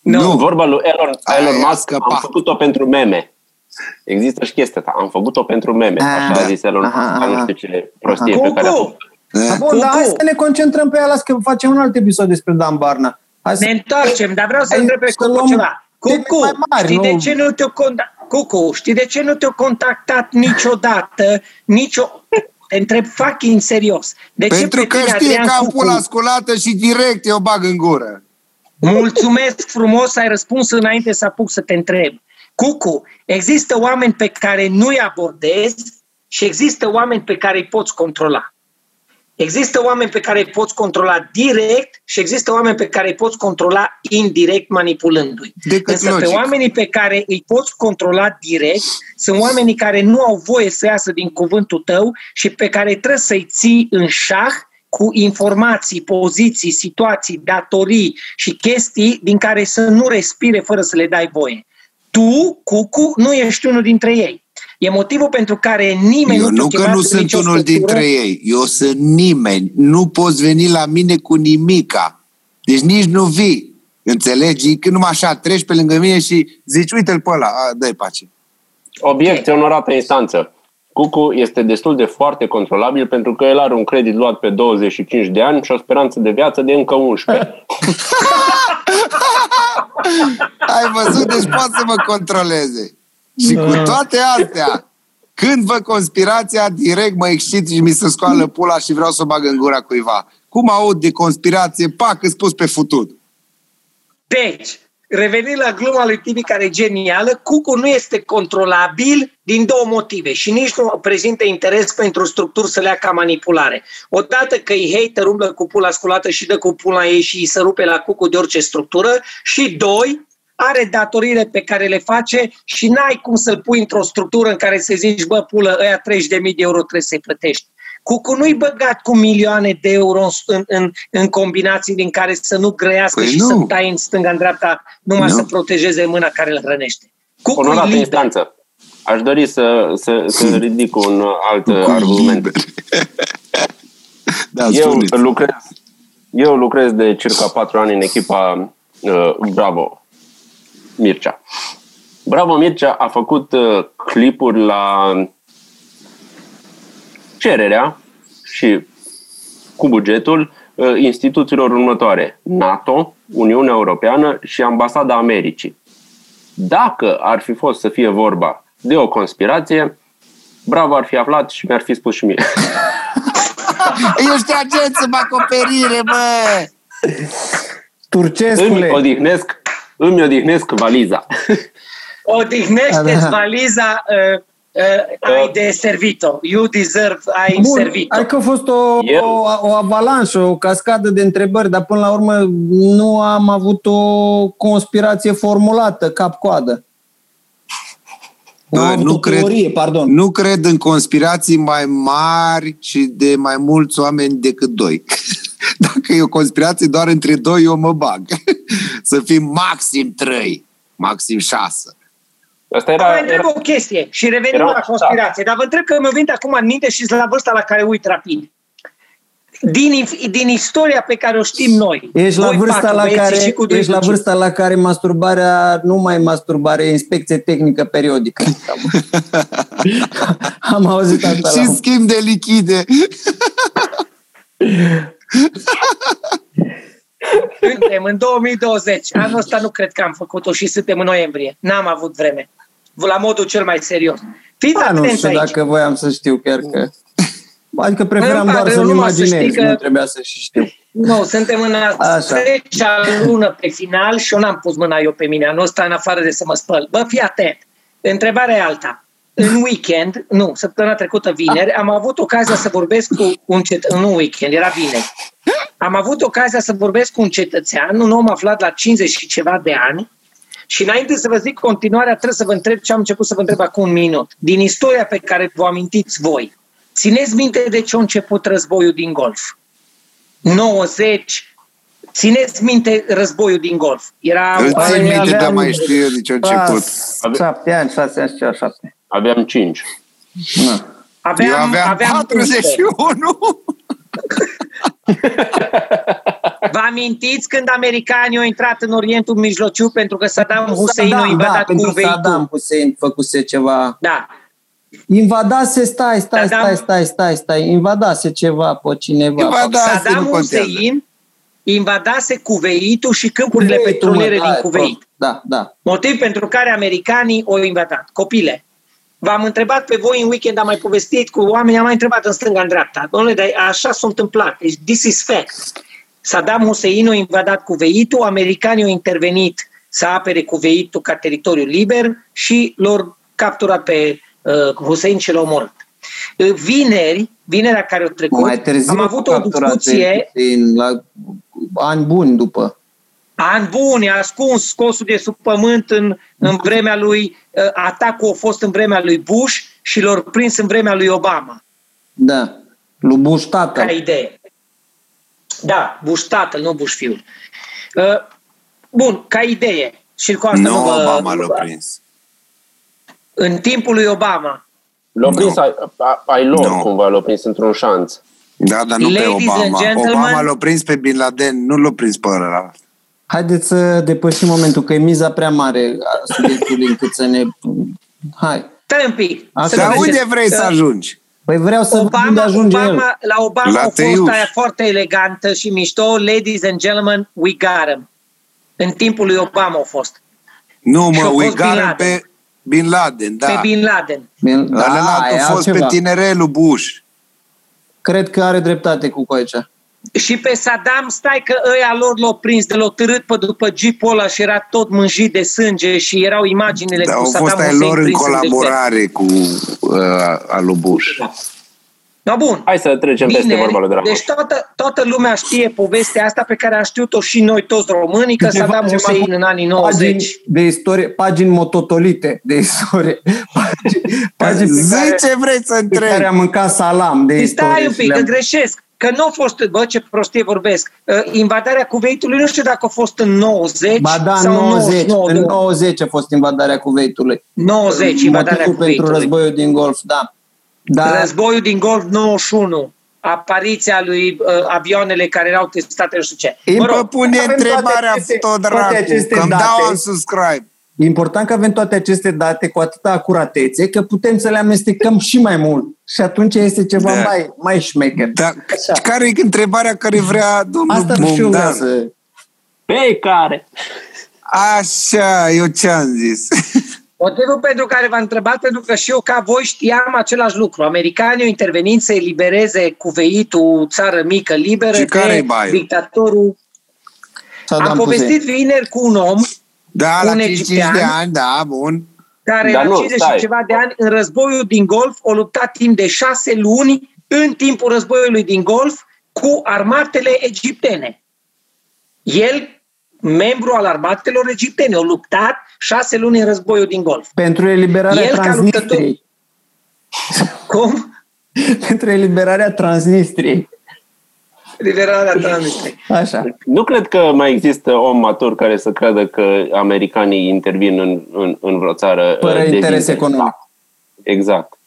Nu. Nu, vorba lui Elon, Aia Elon i-a Musk, scăpat. am făcut-o pentru meme. Există și chestia asta, am făcut-o pentru meme. Ah, Așa a zis Elon aha, Musk, dar nu aha. știu ce prostie Cu, pe care a cu. făcut. A, bun, Cu- dar hai cu. să ne concentrăm pe ea, las că facem un alt episod despre Dan Barna. Hai să... Ne întoarcem, dar vreau să Hai întreb pe să Coco luăm- ceva. Cucu, mai mari, știi nu? de ce nu te-o contactat? Cucu, știi de ce nu te-a contactat niciodată, nicio... Te întreb fucking serios. De ce Pentru pe că tine, știe Adrian că am Cucu, pula sculată și direct eu bag în gură. Mulțumesc frumos, ai răspuns înainte să apuc să te întreb. Cucu, există oameni pe care nu-i abordezi și există oameni pe care îi poți controla. Există oameni pe care îi poți controla direct și există oameni pe care îi poți controla indirect manipulându-i. Decât Însă logic. pe oamenii pe care îi poți controla direct sunt oamenii care nu au voie să iasă din cuvântul tău și pe care trebuie să-i ții în șah cu informații, poziții, situații, datorii și chestii din care să nu respire fără să le dai voie. Tu, Cucu, nu ești unul dintre ei. E motivul pentru care nimeni Eu nu, nu te-a că chemat nu în sunt nicio unul structură. dintre ei. Eu sunt nimeni. Nu poți veni la mine cu nimica. Deci nici nu vii. Înțelegi? Când numai așa treci pe lângă mine și zici, uite-l pe ăla, a, dă-i pace. Obiecție onorată instanță. Cucu este destul de foarte controlabil pentru că el are un credit luat pe 25 de ani și o speranță de viață de încă 11. Ai văzut? Deci poate să mă controleze. Și cu toate astea, când văd conspirația, direct mă excit și mi se scoală pula și vreau să o bag în gura cuiva. Cum aud de conspirație, pac, îți spus pe futut. Deci, revenind la gluma lui Tibi, care e genială, Cucu nu este controlabil din două motive și nici nu prezintă interes pentru structuri să le ia ca manipulare. Odată că e hater, umblă cu pula sculată și dă cu pula ei și îi se rupe la Cucu de orice structură și doi, are datoriile pe care le face și n-ai cum să-l pui într-o structură în care să zici, bă, pulă, ăia 30.000 de euro trebuie să-i plătești. Cucu nu-i băgat cu milioane de euro în, în, în combinații din care să nu grăiască Păi și nu. să tai în stânga, în dreapta, numai Nu. să protejeze mâna care îl hrănește. Cucu Onorată liber. instanță. Aș dori să, să, să ridic un alt Cu argument. liber. da, Eu spuneți. lucrez, eu lucrez de circa patru ani în echipa uh, Bravo Mircea. Bravo Mircea a făcut uh, clipuri la cererea și cu bugetul uh, instituțiilor următoare. NATO, Uniunea Europeană și Ambasada Americii. Dacă ar fi fost să fie vorba de o conspirație, Bravo ar fi aflat și mi-ar fi spus și mie. Ești agență în acoperire, bă! îmi Turcescule, odihnesc, îmi odihnesc valiza. Odihnește-ți Da, da. valiza, uh, uh, ai de servito. You deserve, ai Bun, servito. hai că a fost o, Eu- o, o avalanșă, o cascadă de întrebări, dar până la urmă nu am avut o conspirație formulată, cap-coadă. Nu Bă, am avut nu o cred- teorie, pardon. Nu cred în conspirații mai mari și de mai mulți oameni decât doi. Dacă e o conspirație doar între doi, eu mă bag. Să fim maxim trei, maxim șase. Asta Era, era, mai întreb era o chestie și revenim era- la conspirație, dar vă întreb că mă vine acum în minte și la vârsta la care uit rapid. Din, din istoria pe care o știm noi, Ești la, voi vârsta patru la băieții care, și cu doi ești la cugini. vârsta la care masturbarea, nu mai masturbare, e inspecție tehnică periodică. Am auzit asta Și la schimb de lichide. Suntem în 2020. Anul ăsta nu cred că am făcut-o și suntem în noiembrie. N-am avut vreme. La modul cel mai serios. Fiți Da, nu atenți știu aici. dacă voiam să știu chiar că... Adică preferam Îmi doar pare să-mi rău, numai să imaginez, știi că- nu trebuia să și știu. Nu, suntem în a Așa. trecea lună pe final și eu n-am pus mâna eu pe mine anul ăsta în afară de să mă spăl. Bă, fii atent. Întrebarea e alta. În weekend, nu, săptămâna trecută vineri, am avut ocazia să vorbesc cu un cetățean, nu weekend, era vineri. Am avut ocazia să vorbesc cu un cetățean, un om aflat la 50 și ceva de ani, și înainte să vă zic continuarea, trebuie să vă întreb ce am început să vă întreb acum un minut. Din istoria pe care vă amintiți voi, țineți minte de ce a început războiul din Golf? 90, țineți minte războiul din Golf. Era Îl țin Păi, minte, aveam- dar mai știu eu de ce a început. Șase, șapte ani, șase ani și ceva, șapte. Aveam cinci. Na. aveam, Eu aveam, aveam 41. Vă amintiți când americanii au intrat în Orientul Mijlociu pentru că Saddam Hussein a Saddam, da, invadat pentru Kuwaitul? Saddam Hussein făcuse ceva. Da. Invadase, stai, stai, Saddam- stai, stai, stai, stai, invadase ceva pe cineva. Invada- Da, asta Saddam nu contează. Hussein invadase Kuwaitul și câmpurile Kuwaitul, petroliere mă, din da, Kuwait. Da, da. Motiv pentru care americanii au invadat. Copile, v-am întrebat pe voi în weekend, am mai povestit cu oameni, am mai întrebat în stânga, în dreapta. Domnule, dar așa s-a întâmplat. Deci, this is fact. Saddam Hussein a invadat Cuveitul, americanii au intervenit să apere Cuveitul ca teritoriu liber și l-au capturat pe uh, Hussein și l-au omorât. Uh, Vineri, vinerea care a trecut, Mai târziu am avut o capturat discuție În, la ani buni după. Ani buni, a ascuns scosul de sub pământ în, în vremea lui, uh, atacul a fost în vremea lui Bush și l-au prins în vremea lui Obama, Da. Lui Bush ca tată. idee. Da, Bush tatăl, nu Bush fiul. Uh, Bun, ca idee. Și cu asta Nu, nu vă... Obama l-a prins. În timpul lui Obama. L-au prins ai, a- ai lor, Nu. cumva, l-au prins într-un șanț. Da, dar nu pe Ladies and Obama. gentlemen- Obama l-a prins pe Bin Laden, nu l-a prins pe ăla. Haideți să depășim momentul, că e miza prea mare a subiectului încât să ne... Hai. Stai un pic. Așa. să Dar vedeți. unde vrei să Uh, ajungi? Păi vreau să văd unde Obama, ajunge el. Obama, la Obama La a fost Teiuș. aia foarte elegantă și mișto. Ladies and gentlemen, we got him. În timpul lui Obama a fost. Nu, și mă, a fost Bin uigară Laden. pe Bin Laden, da. Pe Bin Laden. Bine, Da, Ălălalt e a fost pe altceva. tinerelul Bush. Cred că are dreptate cu Coicea. Și pe Saddam, stai că ăia lor l-au prins de l-au târât pe după jeepul ăla și era tot mânjit de sânge și erau imaginile Dar cu au Saddam fost ai Hussein lor în prins colaborare cu uh, al lui Bush. Da, bun. Hai să trecem peste vorba lui Dragoș. Deci toată, toată lumea știe povestea asta pe care a știut-o și noi toți românii, că Ceva- Saddam ceva Hussein cu în anii Pagini 90 de istorie, pagini mototolite de istorie. Pagini, pagini pe Zi care, ce vreți să pe care întrebi. am mâncat salam de Păi istorie. Stai un și pic, că le-am- greșesc. Că nu a fost, bă, ce prostie vorbesc. Uh, invadarea Cuveitului, nu știu dacă a fost în 90 Ba da, sau 90, 99. în 90 a fost invadarea Cuveitului. 90, invadarea Motivul pentru Cuveitului. războiul din Golf, da. Da, Războiul din Golf 91. Apariția lui uh, avioanele care erau testate, nu știu ce. Îmi Mă mă rog, pune avem întrebarea toate aceste- tot toate dracu, aceste că îmi date. dau un subscribe. E important că avem toate aceste date cu atâta acuratețe că putem să le amestecăm și mai mult. Și atunci este ceva Da. mai, mai șmecher. Dar Așa. care e întrebarea care vrea domnul Asta și eu vreau Bogdan? să... Pe care? Așa, eu ce-am zis? Motivul pentru care v-am întrebat, pentru că și eu ca voi știam același lucru. Americanii au intervenit să elibereze cuveitul, țară mică, liberă, Și care-i de baiul? dictatorul. Saddam Am Hussein. povestit vineri cu un om Da, Un la 55 egiptean. de ani, da, bun. care Dar la nu, 50 stai. și ceva de ani în războiul din Golf a luptat timp de șase luni în timpul războiului din Golf cu armatele egiptene. El, membru al armatelor egiptene, a luptat șase luni în războiul din Golf. Pentru eliberarea El ca Transnistriei. Cum? Pentru eliberarea Transnistriei. Liberarea Transnistriei. Așa. Nu cred că mai există om matur care să creadă că americanii intervin în, în, în vreo țară Fără uh, de interes zi. economic. Exact.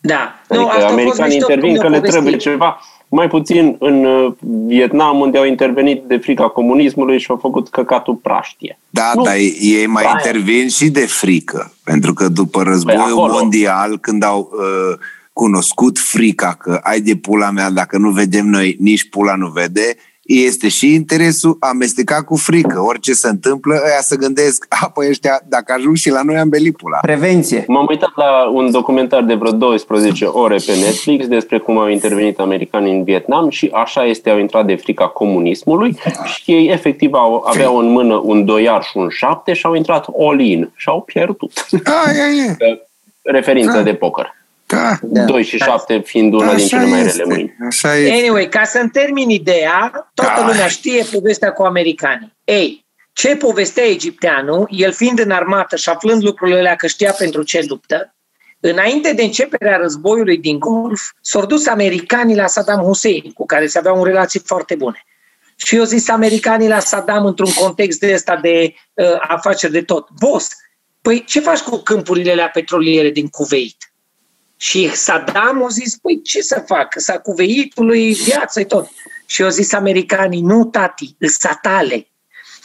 Da. Adică asta a fost americanii mișto intervin cum că ne-au le trebuie povestit. ceva. Mai puțin în uh, Vietnam, unde au intervenit de frica comunismului și au făcut căcatul praștie. Da, Nu. dar ei mai Aia. intervin și de frică. Pentru că după războiul Păi acolo. mondial, când au uh, cunoscut frica că ai de pula mea, dacă nu vedem noi, nici pula nu vede, este și interesul amestecat cu frică. Orice se întâmplă, ăia să gândesc, apoi ăștia, dacă ajung și la noi, am belit pula. Prevenție. M-am uitat la un documentar de vreo 12 ore pe Netflix despre cum au intervenit americanii în Vietnam și așa este, au intrat de frica comunismului și ei efectiv au, aveau în mână un doiar și un șapte și au intrat all-in și au pierdut. Aia e, Referință Da. de poker. Da. Da. 2 și 7 fiind una din cele mai rele este, mâini. Așa e. Anyway, ca să-mi termin ideea, toată Da. lumea știe povestea cu americanii. Ei, ce povestea egipteanul, el fiind în armată și aflând lucrurile alea că știa pentru ce luptă, înainte de începerea războiului din Golf, s-au dus americanii la Saddam Hussein, cu care se aveau un relații foarte bune. Și eu zis americanii la Saddam într-un context de ăsta de uh, afaceri de tot. Boss, păi ce faci cu câmpurile alea petroliere din Kuwait? Și Saddam a zis, păi ce să fac? Să cuveitului viață tot. Și au zis americanii, nu tati, îs satale.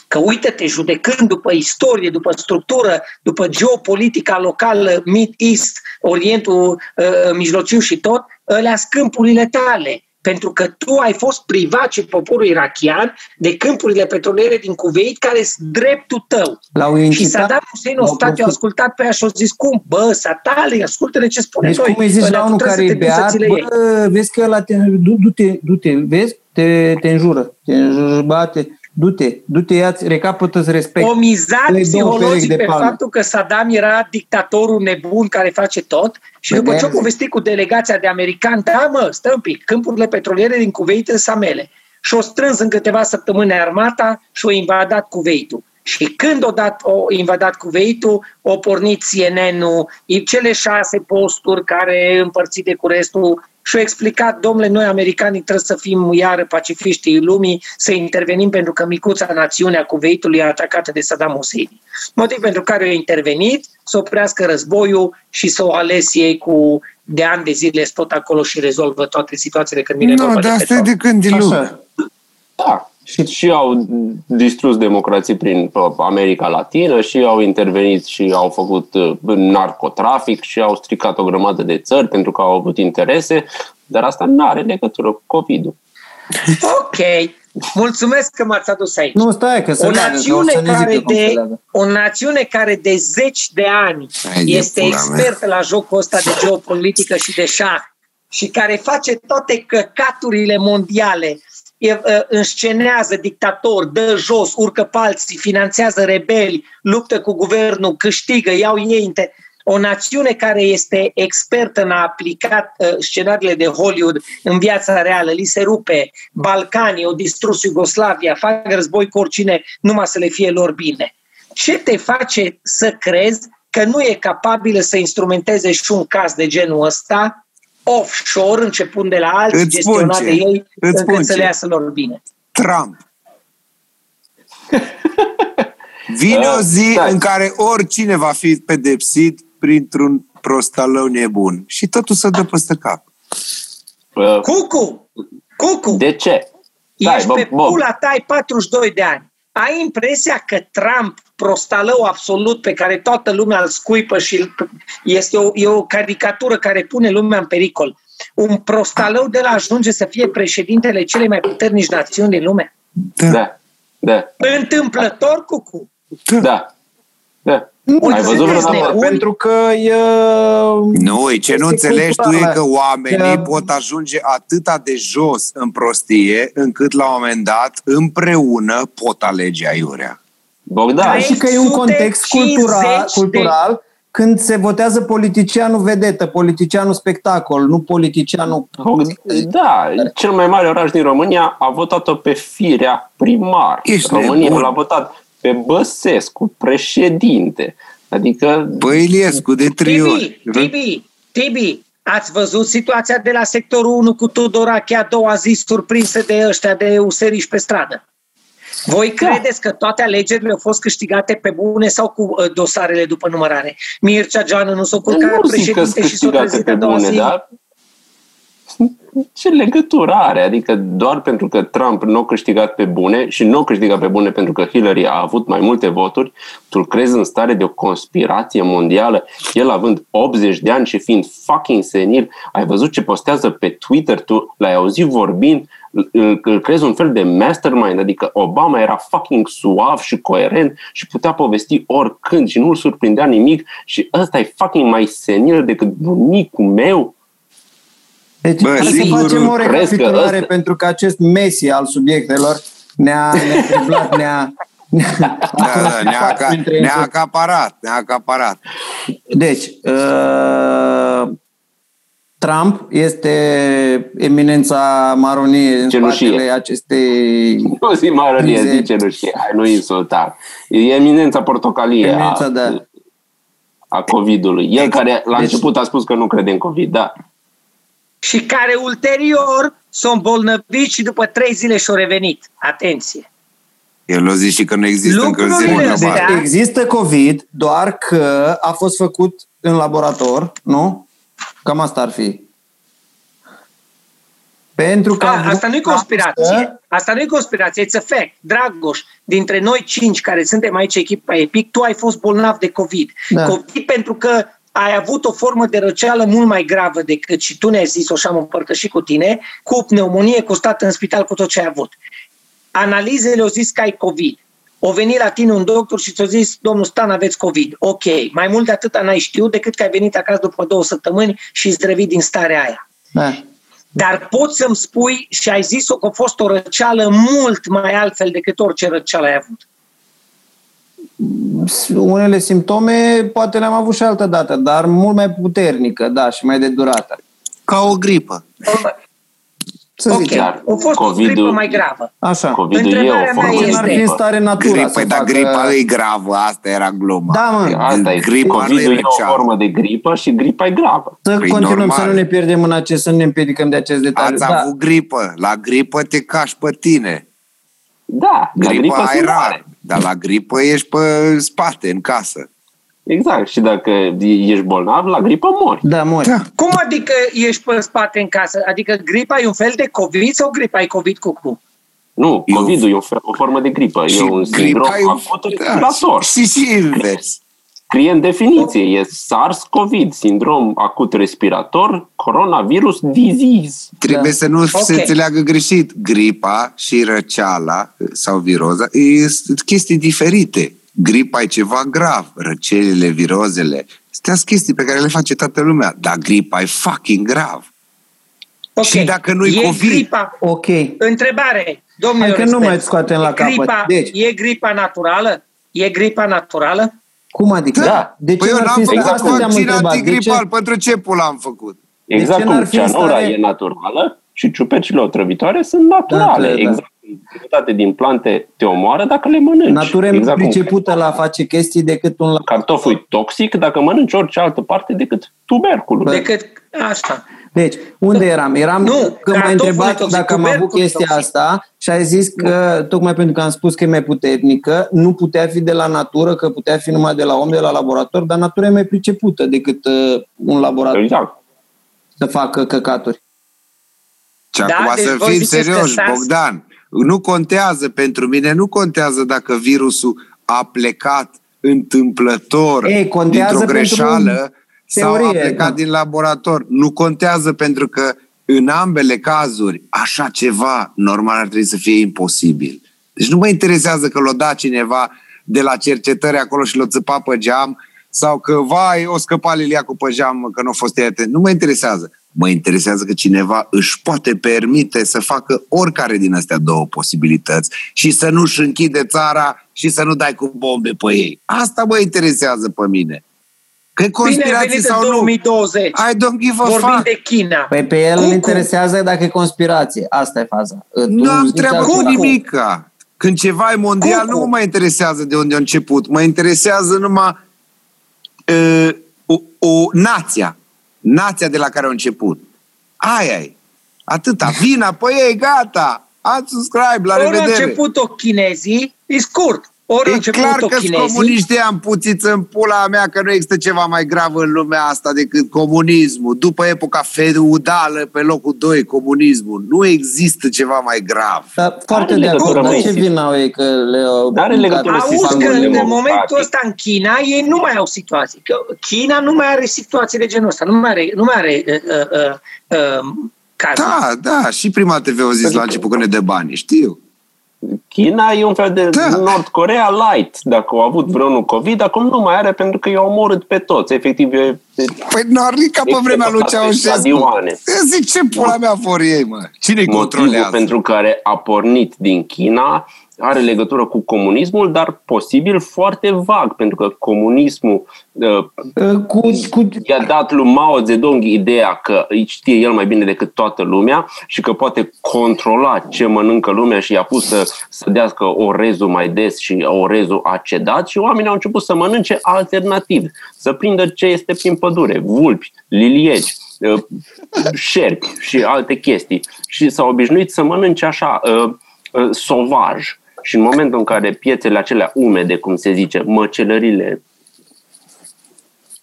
Că uite-te, judecând după istorie, după structură, după geopolitica locală, Mid-East, Orientul uh, Mijlociu și tot, ălea câmpurile tale. Pentru că tu ai fost privat și poporul irachian de câmpurile petroliere din Kuwait care sunt dreptul tău. L-au Și incitat, Saddam Hussein o l-au stat, i-a profit- ascultat pe ea și a zis, cum? Bă, satale, ascultă-le ce spune Deci noi. cum îi zici Ăla la tu unul trebuie care să e te duci să beat, ți le iei. bă, vezi că ăla te, du, du-te, du-te, vezi, te, te înjură, te înjură, bate, du-te, du-te, ia-ți, recapătă-ți respect. O mizat Dă-i două perechi psihologic de pe palme. faptul că Saddam era dictatorul nebun care face tot și după ce Vedeți? a povestit cu delegația de americani, da mă, stă un pic, câmpurile petroliere din Kuwait sunt samele. Și o strâns în câteva săptămâni armata și o invadat Kuwaitul. Și când o dat, o invadat Kuwaitul, o pornit CNN-ul, cele șase posturi care împărțite cu restul și au explicat, domnule, noi americanii trebuie să fim iară pacifiștii lumii, să intervenim pentru că micuța națiune a Kuwaitului e atacată de Saddam Hussein. Motiv pentru care au intervenit, să oprească războiul și să o ales ei cu de ani de zile sunt tot acolo și rezolvă toate situațiile când vine Nu, vorba dar de asta e petrol. de când din lume. Așa. Da. Și, și au distrus democrații prin uh, America Latină și au intervenit și au făcut uh, narcotrafic și au stricat o grămadă de țări pentru că au avut interese, dar asta nu are legătură cu COVID-ul. Ok, mulțumesc că m-ați adus aici. Nu, stai, că se o leagă, că o națiune, să ne care zică cum se de, leagă. o națiune care de zeci de ani Hai de este pula mea. expertă la jocul ăsta de geopolitică și de șah și care face toate căcaturile mondiale, e, uh, înscenează dictatori, dă jos, urcă pe alții, finanțează rebeli, luptă cu guvernul, câștigă, iau ei inter- o națiune care este expertă în a aplica uh, scenariile de Hollywood în viața reală, li se rupe Balcanii, o distrus Iugoslavia, fac război cu oricine, numai să le fie lor bine. Ce te face să crezi că nu e capabilă să instrumenteze și un caz de genul ăsta offshore, începând de la alții, Îți spun gestionat ce. de ei, Îți spun încât să ce. le iasă lor bine. Trump. Vine o zi Stai. în care oricine va fi pedepsit printr-un prostalău nebun și totul să dă peste cap. Uh, Cucu! Cucu! De ce? Ești bă, pe bă. pula ta, ai 42 de ani. Ai impresia că Trump, prostalău absolut pe care toată lumea îl scuipă și îl- este o, e o caricatură care pune lumea în pericol. Un prostalău de la ajunge să fie președintele celei mai puternici națiuni din lume? Da. Da, da, Întâmplător, Cucu! da. da. Nu Ai văzut sunteți vreodată? nebuni? Pentru că e... Nu, ce nu Este înțelegi tu e cultura că oamenii că- pot ajunge atâta de jos în prostie, încât la un moment dat, împreună, pot alege aiurea. Bogdan, Trei- și că e un context 350 cultural, de- cultural când se votează politicianul vedetă, politicianul spectacol, nu politicianul... Da, cel mai mare oraș din România a votat-o pe firea primar. Ești România nebun. l-a votat pe Băsescu, președinte. Adică, Băi, Iliescu, de trei ori. Tibi, Tibi, Tibi, ați văzut situația de la sectorul 1 cu Tudorache a doua zi surprinsă de ăștia de useriși pe stradă? Voi credeți că toate alegerile au fost câștigate pe bune sau cu uh, dosarele după numărare? Mircea Geană nu s-a culcat nu zic că sunt președinte și s-a câștigate trezit pe a doua bune, zi? dar ce legătură are? Adică doar pentru că Trump nu a câștigat pe bune și nu a câștigat pe bune pentru că Hillary a avut mai multe voturi, tu crezi în stare de o conspirație mondială, el având 80 de ani și fiind fucking senil, ai văzut ce postează pe Twitter, tu l-ai auzit vorbind, îl, îl crezi un fel de mastermind, adică Obama era fucking suav și coerent și putea povesti oricând și nu îl surprindea nimic și ăsta e fucking mai senil decât bunicul meu. Deci Bă, Bă, să sigur, facem o crezi că recapitulare ăsta- pentru că acest Messi al subiectelor ne-a, ne-a triplat, ne-a... ne-a Da, da, ne-a, aca- printre ne-a ei. acaparat, ne-a acaparat. Deci, uh, Trump este eminența maronie în Cenușie. spatele acestei... Nu zi maronie, Crize. zi cenușie, hai nu insulta. E eminența portocalie Eminența, a, da. a COVID-ului. El care la început a spus că nu crede în COVID, da. Și care ulterior s-au îmbolnăvit și după trei zile și-au revenit. Atenție! El a zis și că nu există Lucrurile încălzire astea- globală. Deci există COVID, doar că a fost făcut în laborator, nu? Cam asta ar fi. Pentru că... A, a vrut asta nu e să- conspirație. Asta nu e conspirație, it's a fact. Dragoș, dintre noi cinci care suntem aici echipa Epic, tu ai fost bolnav de COVID. Da. COVID pentru că ai avut o formă de răceală mult mai gravă decât și tu ne-ai zis-o și am împărtășit cu tine, cu pneumonie, cu stat în spital cu tot ce ai avut. Analizele au zis că ai COVID. O venit la tine un doctor și ți-a zis, domnul Stan, aveți COVID. Ok, mai mult de atât n-ai știut decât că ai venit acasă după două săptămâni și îți din starea aia. Da. Dar poți să-mi spui și ai zis-o că a fost o răceală mult mai altfel decât orice răceală ai avut. Unele simptome poate le-am avut și altă dată, dar mult mai puternică, da, și mai de durată. Ca o gripă. Să ok, zicem. a fost o COVID-ul- gripă mai gravă. Așa. COVID-ul e Întrebarea o mea formă este- de N-ar fi în gripă. stare natura Gripă, să dar facă- gripa e gravă, asta era gluma. Da, mă. Asta e. Gripa nu COVID-ul e e o răceală. formă de gripă și gripa e gravă. Să Păi continuăm normal. să nu ne pierdem în acest, să nu ne împiedicăm de acest detaliu. Ați Da. avut gripă. La gripă te cași pe tine. Da, la gripă Gripa ai sunt rar. mare. Dar la gripă ești pe spate, în casă. Exact. Și dacă ești bolnav, la gripă mori. Da, mori. Da. Cum adică ești pe spate în casă? Adică gripa e un fel de COVID sau gripa e COVID cu cu? Nu, Eu- COVID-ul e o, fe- o formă de gripă. E un sindrom gripa e un- acut da, respirator. Și, și invers. Scrie în definiție, e SARS-CoV, sindrom acut respirator, coronavirus disease. Trebuie Da. să nu Ok. se înțeleagă greșit. Gripa și răceala sau viroza sunt chestii diferite. Gripa e ceva grav. Răcelile, virozele, astea sunt chestii pe care le face toată lumea. Dar gripa e fucking grav. Ok. Și dacă nu-i e COVID? gripa, Ok. Întrebare, domnule Hai că nu Răspen, mai scoatem la e capăt. gripa, Deci. E gripa naturală? E gripa naturală? Cum adică? Da. De ce Păi eu n-ar n-am fi făcut asta te-am vaccin întrebat. De ce? antigripal. Pentru ce pula am făcut? Exact ce cum n-ar fi în cianura stare- e naturală și ciupercile otrăvitoare sunt naturale. Da, da. Exact. Jumătate din plante te omoară dacă le mănânci. Natura e mai exact cum pricepută la a face chestii decât un Cartoful e toxic dacă mănânci orice altă parte decât tuberculul. Bă. Decât asta. Deci, unde eram? Eram Nu, că m-ai cartoful e întrebat toxic, dacă am avut tuberculul e chestia toxic. asta și ai zis că, tocmai pentru că am spus că e mai puternică, nu putea fi de la natură, că putea fi numai de la om, de la laborator, dar natura e mai pricepută decât uh, un laborator Exact. să facă căcaturi. Și Da, acum deci să voi fim ziceți că serioși, SARS Bogdan. Nu contează pentru mine, nu contează dacă virusul a plecat întâmplător Ei, contează dintr-o pentru greșeală sau a teorie, plecat da. din laborator. Nu contează pentru că în ambele cazuri așa ceva normal ar trebui să fie imposibil. Deci nu mă interesează că l-o da cineva de la cercetări acolo și l-o țăpa pe geam sau că, vai, o scăpa Lilia cu pe geam că nu a fost ea atent. Nu mă interesează. Mă interesează că cineva își poate permite să facă oricare din astea două posibilități și să nu-și închide țara și să nu dai cu bombe pe ei. Asta mă interesează pe mine. Că Bine, ai conspirații venit sau în nu. 2020. I don't give a Vorbim fuck. de China. Păi pe el Cu- îl cu- interesează dacă e conspirație. Asta e faza. Tu Nu am zici treabă cu altceva. nimica. Când ceva e mondial, Cu- nu cu- mă mai interesează de unde a început. Mă interesează numai uh, o, o nația. Nația de la care a început. Aia e. Atâta. Vina pe ei, gata. Ați subscribe, la Ori au revedere. început-o chinezii, e scurt. Ori au E clar început-o că sunt chinezii. comuniștii am puțit în pula mea că nu există ceva mai grav în lumea asta decât comunismul. După epoca feudală, pe locul 2, comunismul. Nu există ceva mai grav. Dar foarte Are de acord. legătură, Dar mă. ce vină au ei că le-au... N-are legătură mâncat sistemul Auzi că sistemul în democratic. momentul ăsta în China ei nu mai au situații. Că China nu mai are situații de genul ăsta. Nu mai are, nu mai are uh, uh, uh, uh, cazuri. Da, da, și prima TV au zis la început că ne dă bani, știu. China e un fel de Da. Nord Corea light. Dacă au avut vreunul COVID, acum nu mai are pentru că i-au omorât pe toți. Efectiv, e, e Păi Nori, ca pe vremea lui pe Ceaușescu. stadioane. Eu Zic, ce pula mea vor ei, mă? Cine-i Motivul controlează? pentru care a pornit din China are legătură cu comunismul, dar posibil foarte vag, pentru că comunismul uh, Cu, cu, i-a dat lui Mao Zedong ideea că îi știe el mai bine decât toată lumea și că poate controla ce mănâncă lumea și i-a pus să, să dească orezul mai des și orezul a cedat și oamenii au început să mănânce alternativ, să prindă ce este prin pădure, vulpi, lilieci, uh, șerpi și alte chestii și s-au obișnuit să mănânce așa uh, uh, sovaj. Și în momentul în care piețele acelea umede, cum se zice, măcelările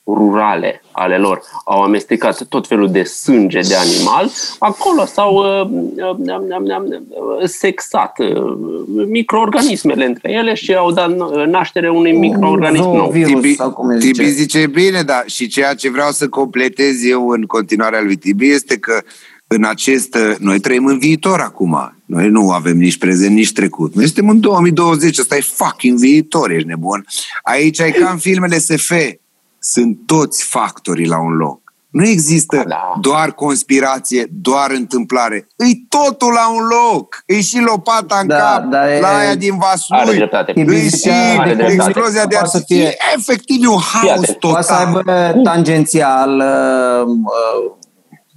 rurale ale lor au amestecat tot felul de sânge de animal, acolo s-au uh, uh, sexat uh, microorganismele între ele și au dat naștere unui microorganism nou. Tibi, Tibi zice bine, da. Și ceea ce vreau să completez eu în continuarea lui Tibi este că în acest... Noi trăim în viitor acum. Noi nu avem nici prezent, nici trecut. Noi suntem în 2020, ăsta e fucking viitor, ești nebun. Aici e ca în filmele SF. Sunt toți factorii la un loc. Nu există da. doar conspirație, doar întâmplare. E totul la un loc. E și lopata în da, cap, da, la e... aia din Vaslui. E și explozia de artificiu. Efectiv e un haos total. Poate să aibă tangențial uh, uh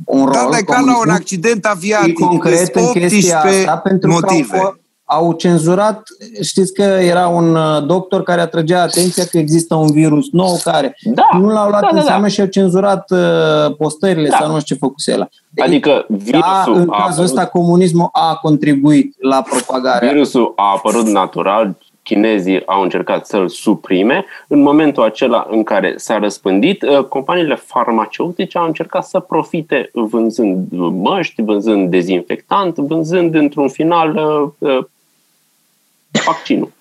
un da, rol. Da, ca la un accident aviatic. concret în chestia asta, pentru motive. că au, au cenzurat, știți că era un uh, doctor care atrăgea atenția că există un virus nou care da, nu l-au luat da, în da, seamă da. și au cenzurat uh, postările da. sau nu știu ce făcuse el. Adică virusul da, în cazul apărut, ăsta comunismul a contribuit la propagarea. Virusul a apărut natural, chinezii au încercat să-l suprime. În momentul acela în care s-a răspândit, uh, companiile farmaceutice au încercat să profite vânzând măști, vânzând dezinfectant, vânzând într-un final uh, uh, vaccinul.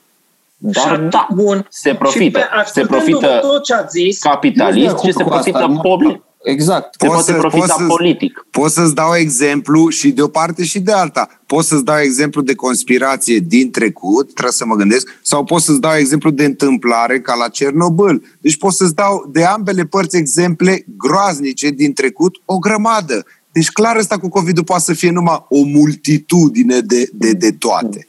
Dar da, Bun. se profită. Se profită tot ce ați zis, capitalist și se profită public. Exact. Se poate să, profita poți politic. Pot să-ți dau exemplu și de o parte și de alta. Pot să-ți dau exemplu de conspirație din trecut, trebuie să mă gândesc, sau pot să-ți dau exemplu de întâmplare ca la Cernobâl. Deci pot să-ți dau de ambele părți exemple groaznice din trecut, o grămadă. Deci clar asta cu COVID-ul poate să fie numai o multitudine de, de, de toate.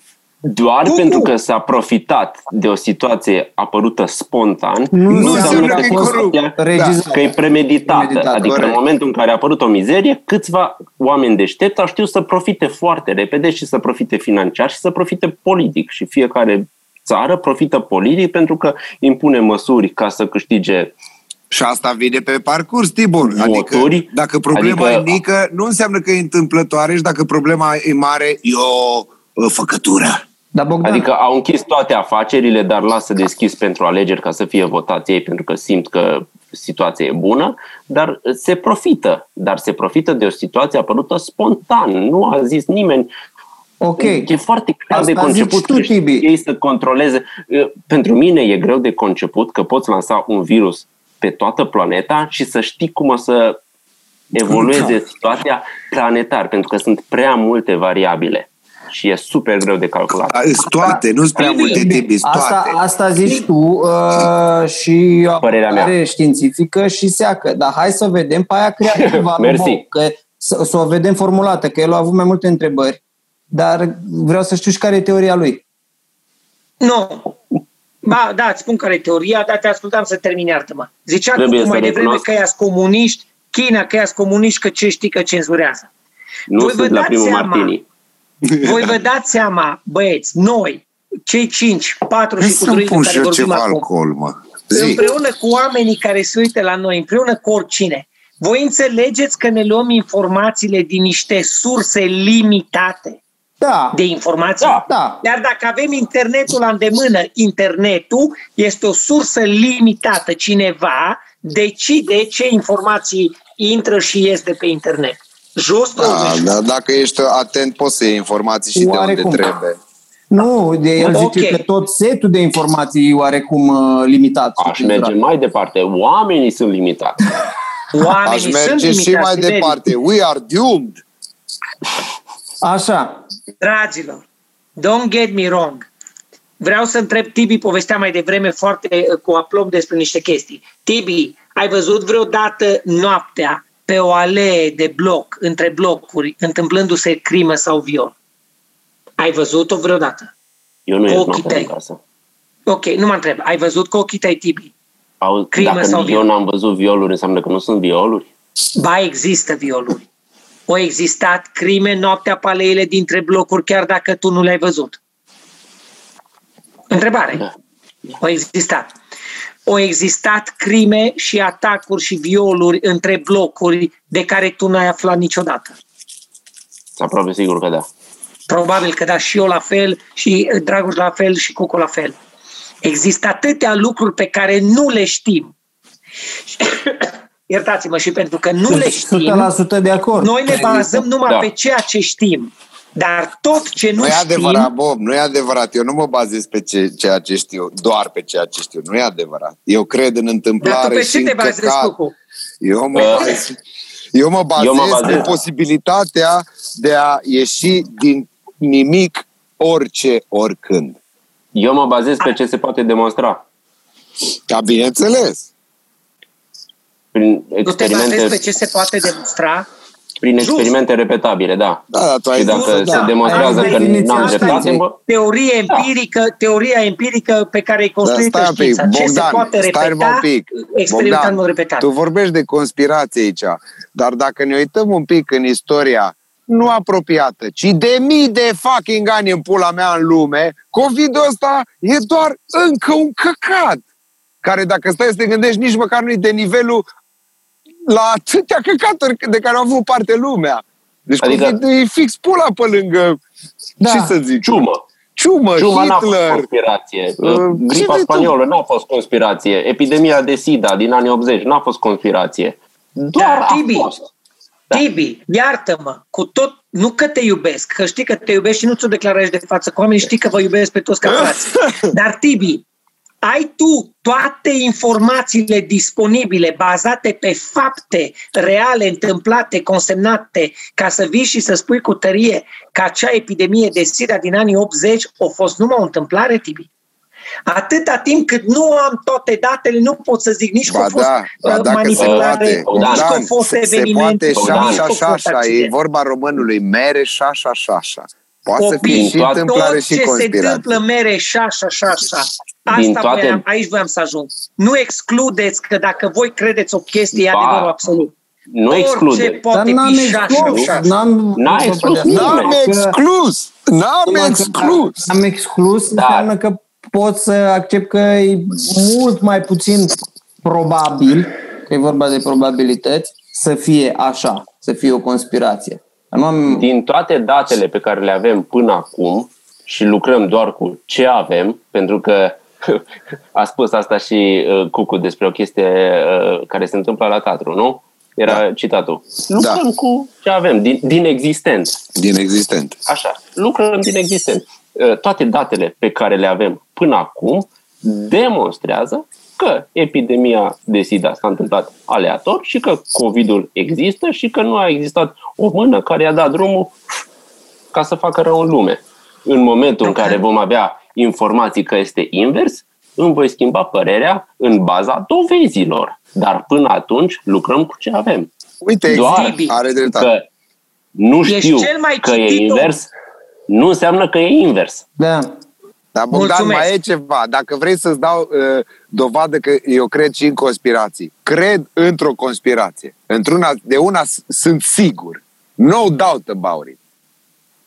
Doar uh, pentru că s-a profitat de o situație apărută spontan, nu, nu înseamnă că, că, da. că e premeditată. Premeditat, adică corect. în momentul în care a apărut o mizerie, câțiva oameni deștepți au știut să profite foarte repede și să profite financiar și să profite politic. Și fiecare țară profită politic pentru că impune măsuri ca să câștige și asta vine pe parcurs, Tibor. Adică, dacă problema adică, e mică, nu înseamnă că e întâmplătoare și dacă problema e mare, e o, o făcătură. Da, Bogdan. Adică au închis toate afacerile, dar lasă deschis pentru alegeri ca să fie votați ei, pentru că simt că situația e bună, dar se profită. Dar se profită de o situație apărută spontan. Nu a zis nimeni Ok. E foarte greu de conceput tu, că ei să controleze. Pentru mine e greu de conceput că poți lansa un virus pe toată planeta și să știi cum o să evolueze situația planetar, pentru că sunt prea multe variabile și e super greu de calculat. Sunt toate, nu sunt prea multe tipi, asta, asta zici tu uh, și o părere științifică și seacă. Dar hai să vedem pe aia creativă. Mersi. Că, să, să o vedem formulată, că el a avut mai multe întrebări, dar vreau să știu și care e teoria lui. Nu. Ba, da, îți spun care e teoria, dar te ascultam să termin, iartă-mă. Zicea Trebuie tu mai devreme că ea comuniști, China că ea comuniști, că ce știi că cenzurează. Nu Voi sunt la primul seama, Martini. Voi vă dați seama, băieți, noi, cei cinci, patru și cu druidul care vorbim acum, alcool, mă. împreună cu oamenii care se uită la noi, împreună cu oricine, voi înțelegeți că ne luăm informațiile din niște surse limitate da. de informații? Da. da. Dar dacă avem internetul la îndemână, internetul este o sursă limitată. Cineva decide ce informații intră și ies de pe internet. Jos da, da, dacă ești atent, poți să iei informații și oarecum. de unde trebuie. Nu, de el okay. zice că tot setul de informații e oarecum uh, limitat. Aș merge mai departe. Oamenii sunt limitați. Oamenii Aș merge sunt și mai departe. We are doomed. Așa. Dragilor, don't get me wrong. Vreau să întreb Tibi, povestea mai devreme foarte uh, cu aplom despre niște chestii. Tibi, ai văzut vreodată noaptea pe o alee de bloc, între blocuri, întâmplându-se crimă sau viol. Ai văzut-o vreodată? Eu nu ochii tăi. Casă. Ok, nu mă întreb. Ai văzut cu ochii tăi, Tibi? Au, crimă dacă sau viol? eu n-am văzut violuri, înseamnă că nu sunt violuri? Ba, există violuri. Au existat crime noaptea pe aleile dintre blocuri, chiar dacă tu nu le-ai văzut. Întrebare. Da. Au existat au existat crime și atacuri și violuri între blocuri de care tu n-ai aflat niciodată. Aproape sigur că da. Probabil că da, și eu la fel, și Dragoș la fel, și Cucu la fel. Există atâtea lucruri pe care nu le știm. Iertați-mă și pentru că nu le știm, 100% de acord. noi ne bazăm numai Da. pe ceea ce știm. Dar tot ce nu Nu e știm, adevărat, Bob, nu e adevărat. Eu nu mă bazez pe ce, ceea ce știu, doar pe ceea ce știu. Nu e adevărat. Eu cred în dar tu întâmplare pe și ce în te bazezi, căcat. Cucu? Eu mă, Uh, bazez, eu mă bazez eu mă pe bazez. posibilitatea de a ieși din nimic orice, oricând. Eu mă bazez pe ce se poate demonstra. Da, bineînțeles. Prin Nu te bazezi experimente, pe ce se poate demonstra? Prin Just. experimente repetabile, da. Da, da, tu ai Și zis, dacă da. se demonstrează Ai că definiția n-am dreptate, științei. bă, Teorie empirică, teoria empirică pe care ai Da, construit stai un pic, știința. Ce se Bogdan, poate stai un repeta, pic. experimentat Bogdan, în mod repetat. Tu vorbești de conspirație aici, dar dacă ne uităm un pic în istoria nu apropiată, ci de mii de fucking ani în pula mea în lume, COVID-ul ăsta e doar încă un căcat. Care dacă stai să te gândești, nici măcar nu e de nivelul la atâtea căcaturi de care au avut parte lumea. Deci Adică- adică, COVID e fix pula pe lângă, Da. ce să zic, ciumă. ciumă, Ciuma n-a fost Hitler. conspirație. Uh, ce Gripa vrei tu? spaniolă n-a fost conspirație. Epidemia de SIDA din anii 80 n-a fost conspirație. Doar Da, a Tibi. fost. Da. Tibi, iartă-mă, cu tot, nu că te iubesc, că știi că te iubesc și nu ți-o declarezi de față cu oamenii, știi că vă iubesc pe toți ca frați. Dar Tibi, ai tu toate informațiile disponibile, bazate pe fapte reale, întâmplate, consemnate, ca să vii și să spui cu tărie că acea epidemie de SIDA din anii 80 a fost numai o întâmplare, Tibi? Atâta timp cât nu am toate datele, nu pot să zic nici că Ba a fost da, ba uh, da că se manipulare, poate. nici că a Bogdan, fost se, se eveniment, poate și Bogdan. așa, nici că șa așa, fost așa. E accident. vorba românului, mere și așa, și așa. Poate să Copii, fie și toate- întâmplare tot și ce se conspirație. întâmplă mere și așa, așa, așa. Din Asta toate- voiam, aici voiam să ajung. Nu excludeți că dacă voi credeți o chestie, e Ba, adevărul absolut. Nu Orice exclude. Dar poate n-am fi și așa, exclus. și așa. N-am, N-a exclus nimeni. N-am Că- exclus! N-am numai că exclus! Am exclus, Da. înseamnă că pot să accept că e mult mai puțin probabil, că e vorba de probabilități, să fie așa, să fie o conspirație. Nu am, Din toate datele pe care le avem până acum și lucrăm doar cu ce avem, pentru că a spus asta și uh, Cucu despre o chestie uh, care se întâmplă la teatru, nu? Era Da. citatul. Lucrăm Da. cu ce avem, din, din existent. Din existent. Așa, lucrăm din existent. Uh, Toate datele pe care le avem până acum demonstrează că epidemia de SIDA s-a întâmplat aleator și că COVID-ul există și că nu a existat o mână care i-a dat drumul ca să facă rău în lume. În momentul în Ok. care vom avea informații că este invers, îmi voi schimba părerea în baza dovezilor. Dar până atunci lucrăm cu ce avem. Uite, Doar există, are dreptate. Că nu Ești știu cel mai că e citit om. invers, nu înseamnă că e invers. da, Dar Bogdan, Mulțumesc. mai e ceva. Dacă vrei să-ți dau uh, dovadă că eu cred și în conspirații, cred într-o conspirație. Într-una, de una s- sunt sigur. No doubt about it.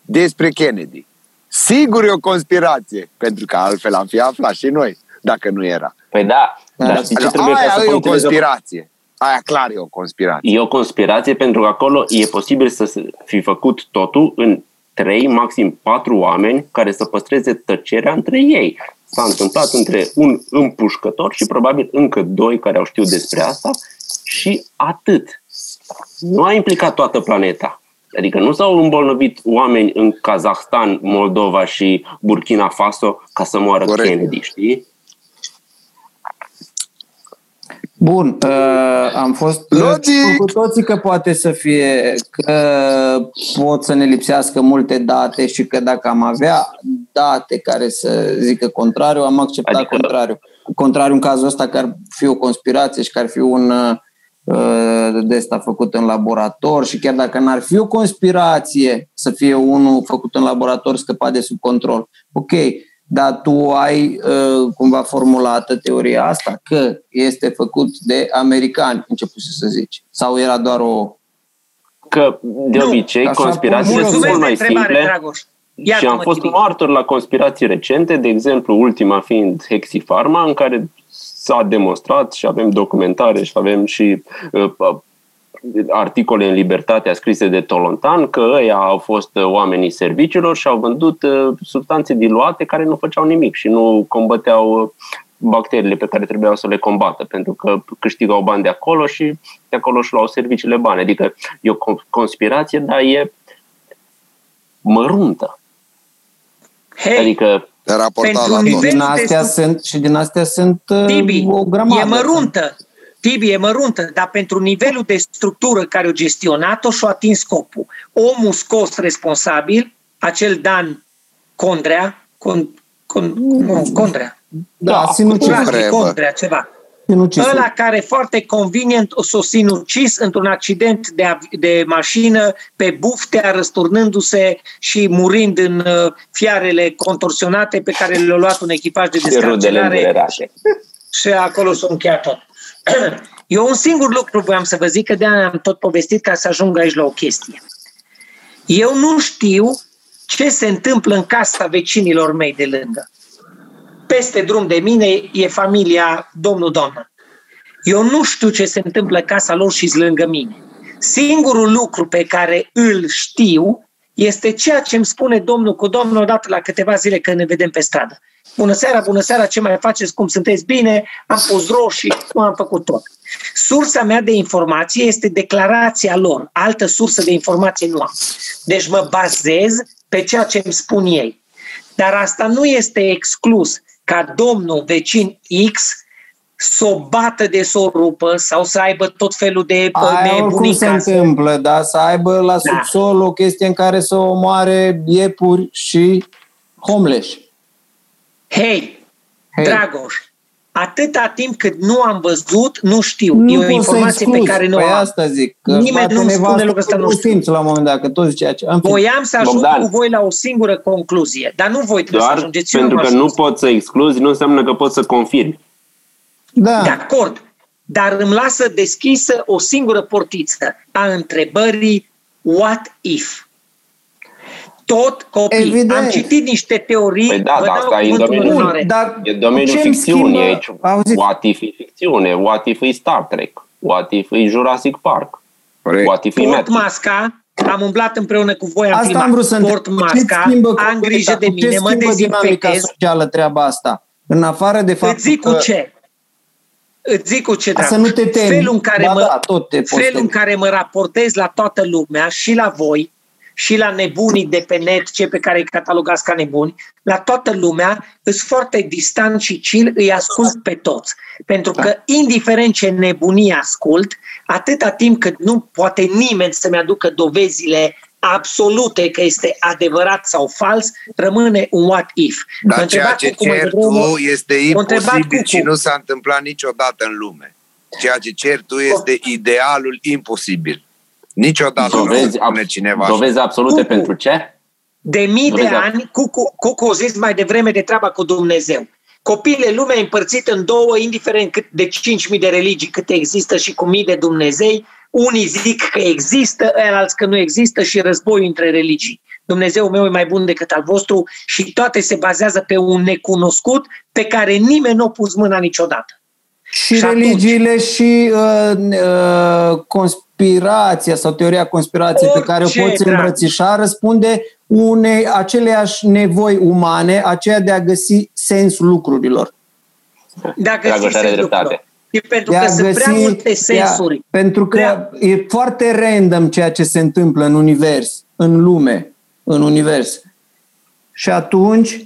Despre Kennedy. Sigur e o conspirație. Pentru că altfel am fi aflat și noi, dacă nu era. Păi da, Da, dar da. știi ce Așa, trebuie ca aia să e o funcționeze? conspirație. Aia clar e o conspirație. E o conspirație pentru că acolo e posibil să se fi făcut totul în trei, maxim patru oameni care să păstreze tăcerea între ei. S-a întâmplat între un împușcător și probabil încă doi care au știut despre asta și atât. Nu a implicat toată planeta. Adică nu s-au îmbolnăvit oameni în Kazahstan, Moldova și Burkina Faso ca să moară Corect. Kennedy, știi? Bun, uh, am fost Logic! uh, cu toții că poate să fie că pot să ne lipsească multe date și că dacă am avea date care să zică contrariu, am acceptat Adică- contrariu. Contrariu în cazul ăsta că ar fi o conspirație și că ar fi un uh, de asta făcut în laborator și chiar dacă n-ar fi o conspirație să fie unul făcut în laborator scăpat de sub control. Ok, dar tu ai uh, cumva formulată teoria asta că este făcut de americani, început să zici. Sau era doar o... Că de Nu, obicei așa conspirațiile sunt Mulțumesc mult de mai întrebare, simple. Dragoș. Și Iartă-mă, am fost Tibi. martor la conspirații recente, de exemplu, ultima fiind Hexifarma, în care s-a demonstrat și avem documentare și avem și uh, uh, articole în Libertatea scrise de Tolontan că ăia au fost uh, oamenii serviciilor și au vândut uh, substanțe diluate care nu făceau nimic și nu combăteau uh, bacteriile pe care trebuiau să le combată, pentru că câștigau bani de acolo și de acolo și luau serviciile bani. Adică e o conspirație, dar e măruntă. Hei, Adică Raportat Pentru la un tot. nivel- din astea de- sunt, și din astea sunt uh, Tibi, o grămadă. e măruntă. Tibi, e măruntă, dar pentru nivelul de structură care o gestionat-o și-a atins scopul. Omul scos responsabil, acel Dan Condrea, con, con, nu, Condrea, Da, Da, sinucis. Radu cred, bă. Condrea, ceva. sinucis. Ăla care foarte convenient o s-o sinucis într-un accident de, av- de mașină pe buftea, răsturnându-se și murind în uh, fiarele contorsionate pe care le-a luat un echipaj de și rudele descarcerare îndurerate. și acolo s-a încheiat tot. Eu un singur lucru voiam să vă zic, că de-aia am tot povestit ca să ajung aici la o chestie. Eu nu știu ce se întâmplă în casa vecinilor mei de lângă. Peste drum de mine e familia domnul doamnă. Eu nu știu ce se întâmplă în casa lor și lângă mine. Singurul lucru pe care îl știu este ceea ce îmi spune domnul cu domnul odată la câteva zile când ne vedem pe stradă. Bună seara, bună seara, ce mai faceți, cum sunteți bine, am pus roșii, cum am făcut tot. Sursa mea de informație este declarația lor, altă sursă de informație nu am. Deci mă bazez pe ceea ce îmi spun ei. Dar asta nu este exclus ca domnul vecin X să o bată de să o rupă sau să aibă tot felul de Aia oricum nebunii se în casă. întâmplă, da? Să aibă la Da. subsol o chestie în care să omoare iepuri și homeless. Hei, Hei. Dragoș, atâta timp cât nu am văzut, nu știu. Nu e o poți să informație pe excluzi. care nu păi am. asta zic. Că Nimeni poate nu-mi nevastă spune lucrul ăsta, că nu tu știu. simți la un moment dat că tot zicea ce... În fine. Voiam să ajung Bogdan. cu voi la o singură concluzie, dar nu voi trebuie să Doar ajungeți. Eu pentru am că ajuns. nu poți să excluzi, nu înseamnă că poți să confirmi. Da. De acord, dar îmi lasă deschisă o singură portiță a întrebării what if. Tot copii. Evident. Am citit niște teorii, Păi da, vă dar dau asta e în cuvântul în domeniul- onoare. dar E domeniul ce-mi ficțiunii schimbă- aici. Auziți, What if e ficțiune? What if e Star Trek? What if e Jurassic Park? Corect. What if e Port Matrix? Masca, am umblat împreună cu voi, am Asta filmat. am vrut să întreb. Port Ce Masca, schimbă am comunitatea? grijă de Cu ce mine, mă schimbă dinamica dezinfectez. socială treaba asta? În afară de faptul Îți zic că... cu ce. Îți zic cu ce, Ca drag. să nu te temi. Felul în care, Ba mă, da, tot te poți felul în temi. care mă raportez la toată lumea și la voi și la nebunii de pe net, cei pe care îi catalogați ca nebuni, la toată lumea, îs foarte distant și chill, îi ascult pe toți. Pentru că, indiferent ce nebunie ascult, atâta timp cât nu poate nimeni să-mi aducă dovezile absolute că este adevărat sau fals, rămâne un what if. M-a Dar ceea întrebat ce Cucu mai cer devreme- tu este M-a întrebat imposibil Cucu. și nu s-a întâmplat niciodată în lume. Ceea ce cer tu este idealul imposibil. Niciodată nu Dovezi, spune ab- cineva așa. dovezi absolute Cucu. pentru ce? De mii de Dumnezeu. ani, Cucu, Cucu a zis mai devreme de treaba cu Dumnezeu. Copiile lumea e împărțită în două, indiferent cât de 5.000 de religii câte există și cu mii de Dumnezei. Unii zic că există, alții că nu există și războiul între religii. Dumnezeu meu e mai bun decât al vostru și toate se bazează pe un necunoscut pe care nimeni nu a pus mâna niciodată. Și, Și atunci- religiile și uh, uh, conspirația sau teoria conspirației pe care o Orice, poți drag. îmbrățișa răspunde unei aceleași nevoi umane, aceea de a găsi sensul lucrurilor. Dacă Dragoș știți are sensul dreptate. lor. E pentru De că a sunt prea găsi- multe sensuri. de a- pentru că Prea- e foarte random ceea ce se întâmplă în univers, în lume, în univers. Și atunci,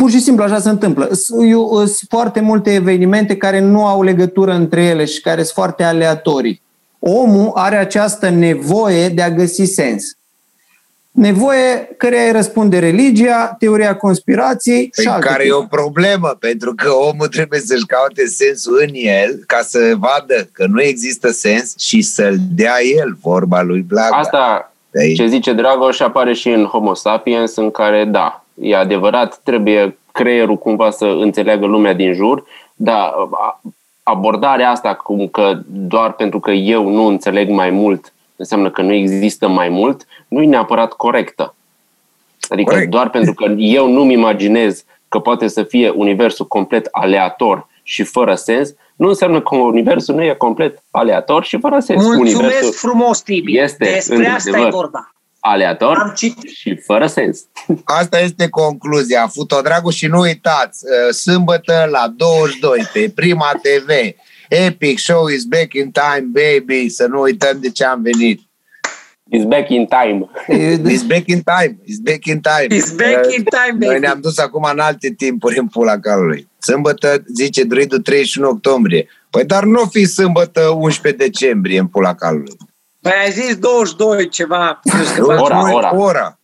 pur și simplu așa se întâmplă. Sunt foarte multe evenimente care nu au legătură între ele și care sunt foarte aleatorii. Omul are această nevoie de a găsi sens. Nevoie care îi răspunde religia, teoria conspirației și Păi alte care e o chestii. problemă, pentru că omul trebuie să-și caute sensul în el ca să vadă că nu există sens și să-l dea el, vorba lui Blaga. Asta De aici. ce zice Dragoș apare și în Homo sapiens, în care, da, e adevărat, trebuie creierul cumva să înțeleagă lumea din jur, dar a- abordarea asta cum că doar pentru că eu nu înțeleg mai mult înseamnă că nu există mai mult, nu e neapărat corectă. Adică Corect. doar pentru că eu nu-mi imaginez că poate să fie universul complet aleator și fără sens, nu înseamnă că universul nu e complet aleator și fără sens. Mulțumesc universul frumos, Tibi. este, Despre asta e într-adevăr. vorba. Aleator Am citit. și fără sens. Asta este concluzia. Futodragu și nu uitați, uh, sâmbătă la 22 pe Prima TV. Epic Show is back in time, baby. Să nu uităm de ce am venit. It's back in time. It's back in time. It's back in time. It's back in time, Noi baby. ne-am dus acum în alte timpuri în pula calului. Sâmbătă, zice druidul, 31 octombrie. Păi dar nu fi sâmbătă 11 decembrie în pula calului. Păi ai zis 22 ceva. Nu știu, Ora, Nu, ora. ora.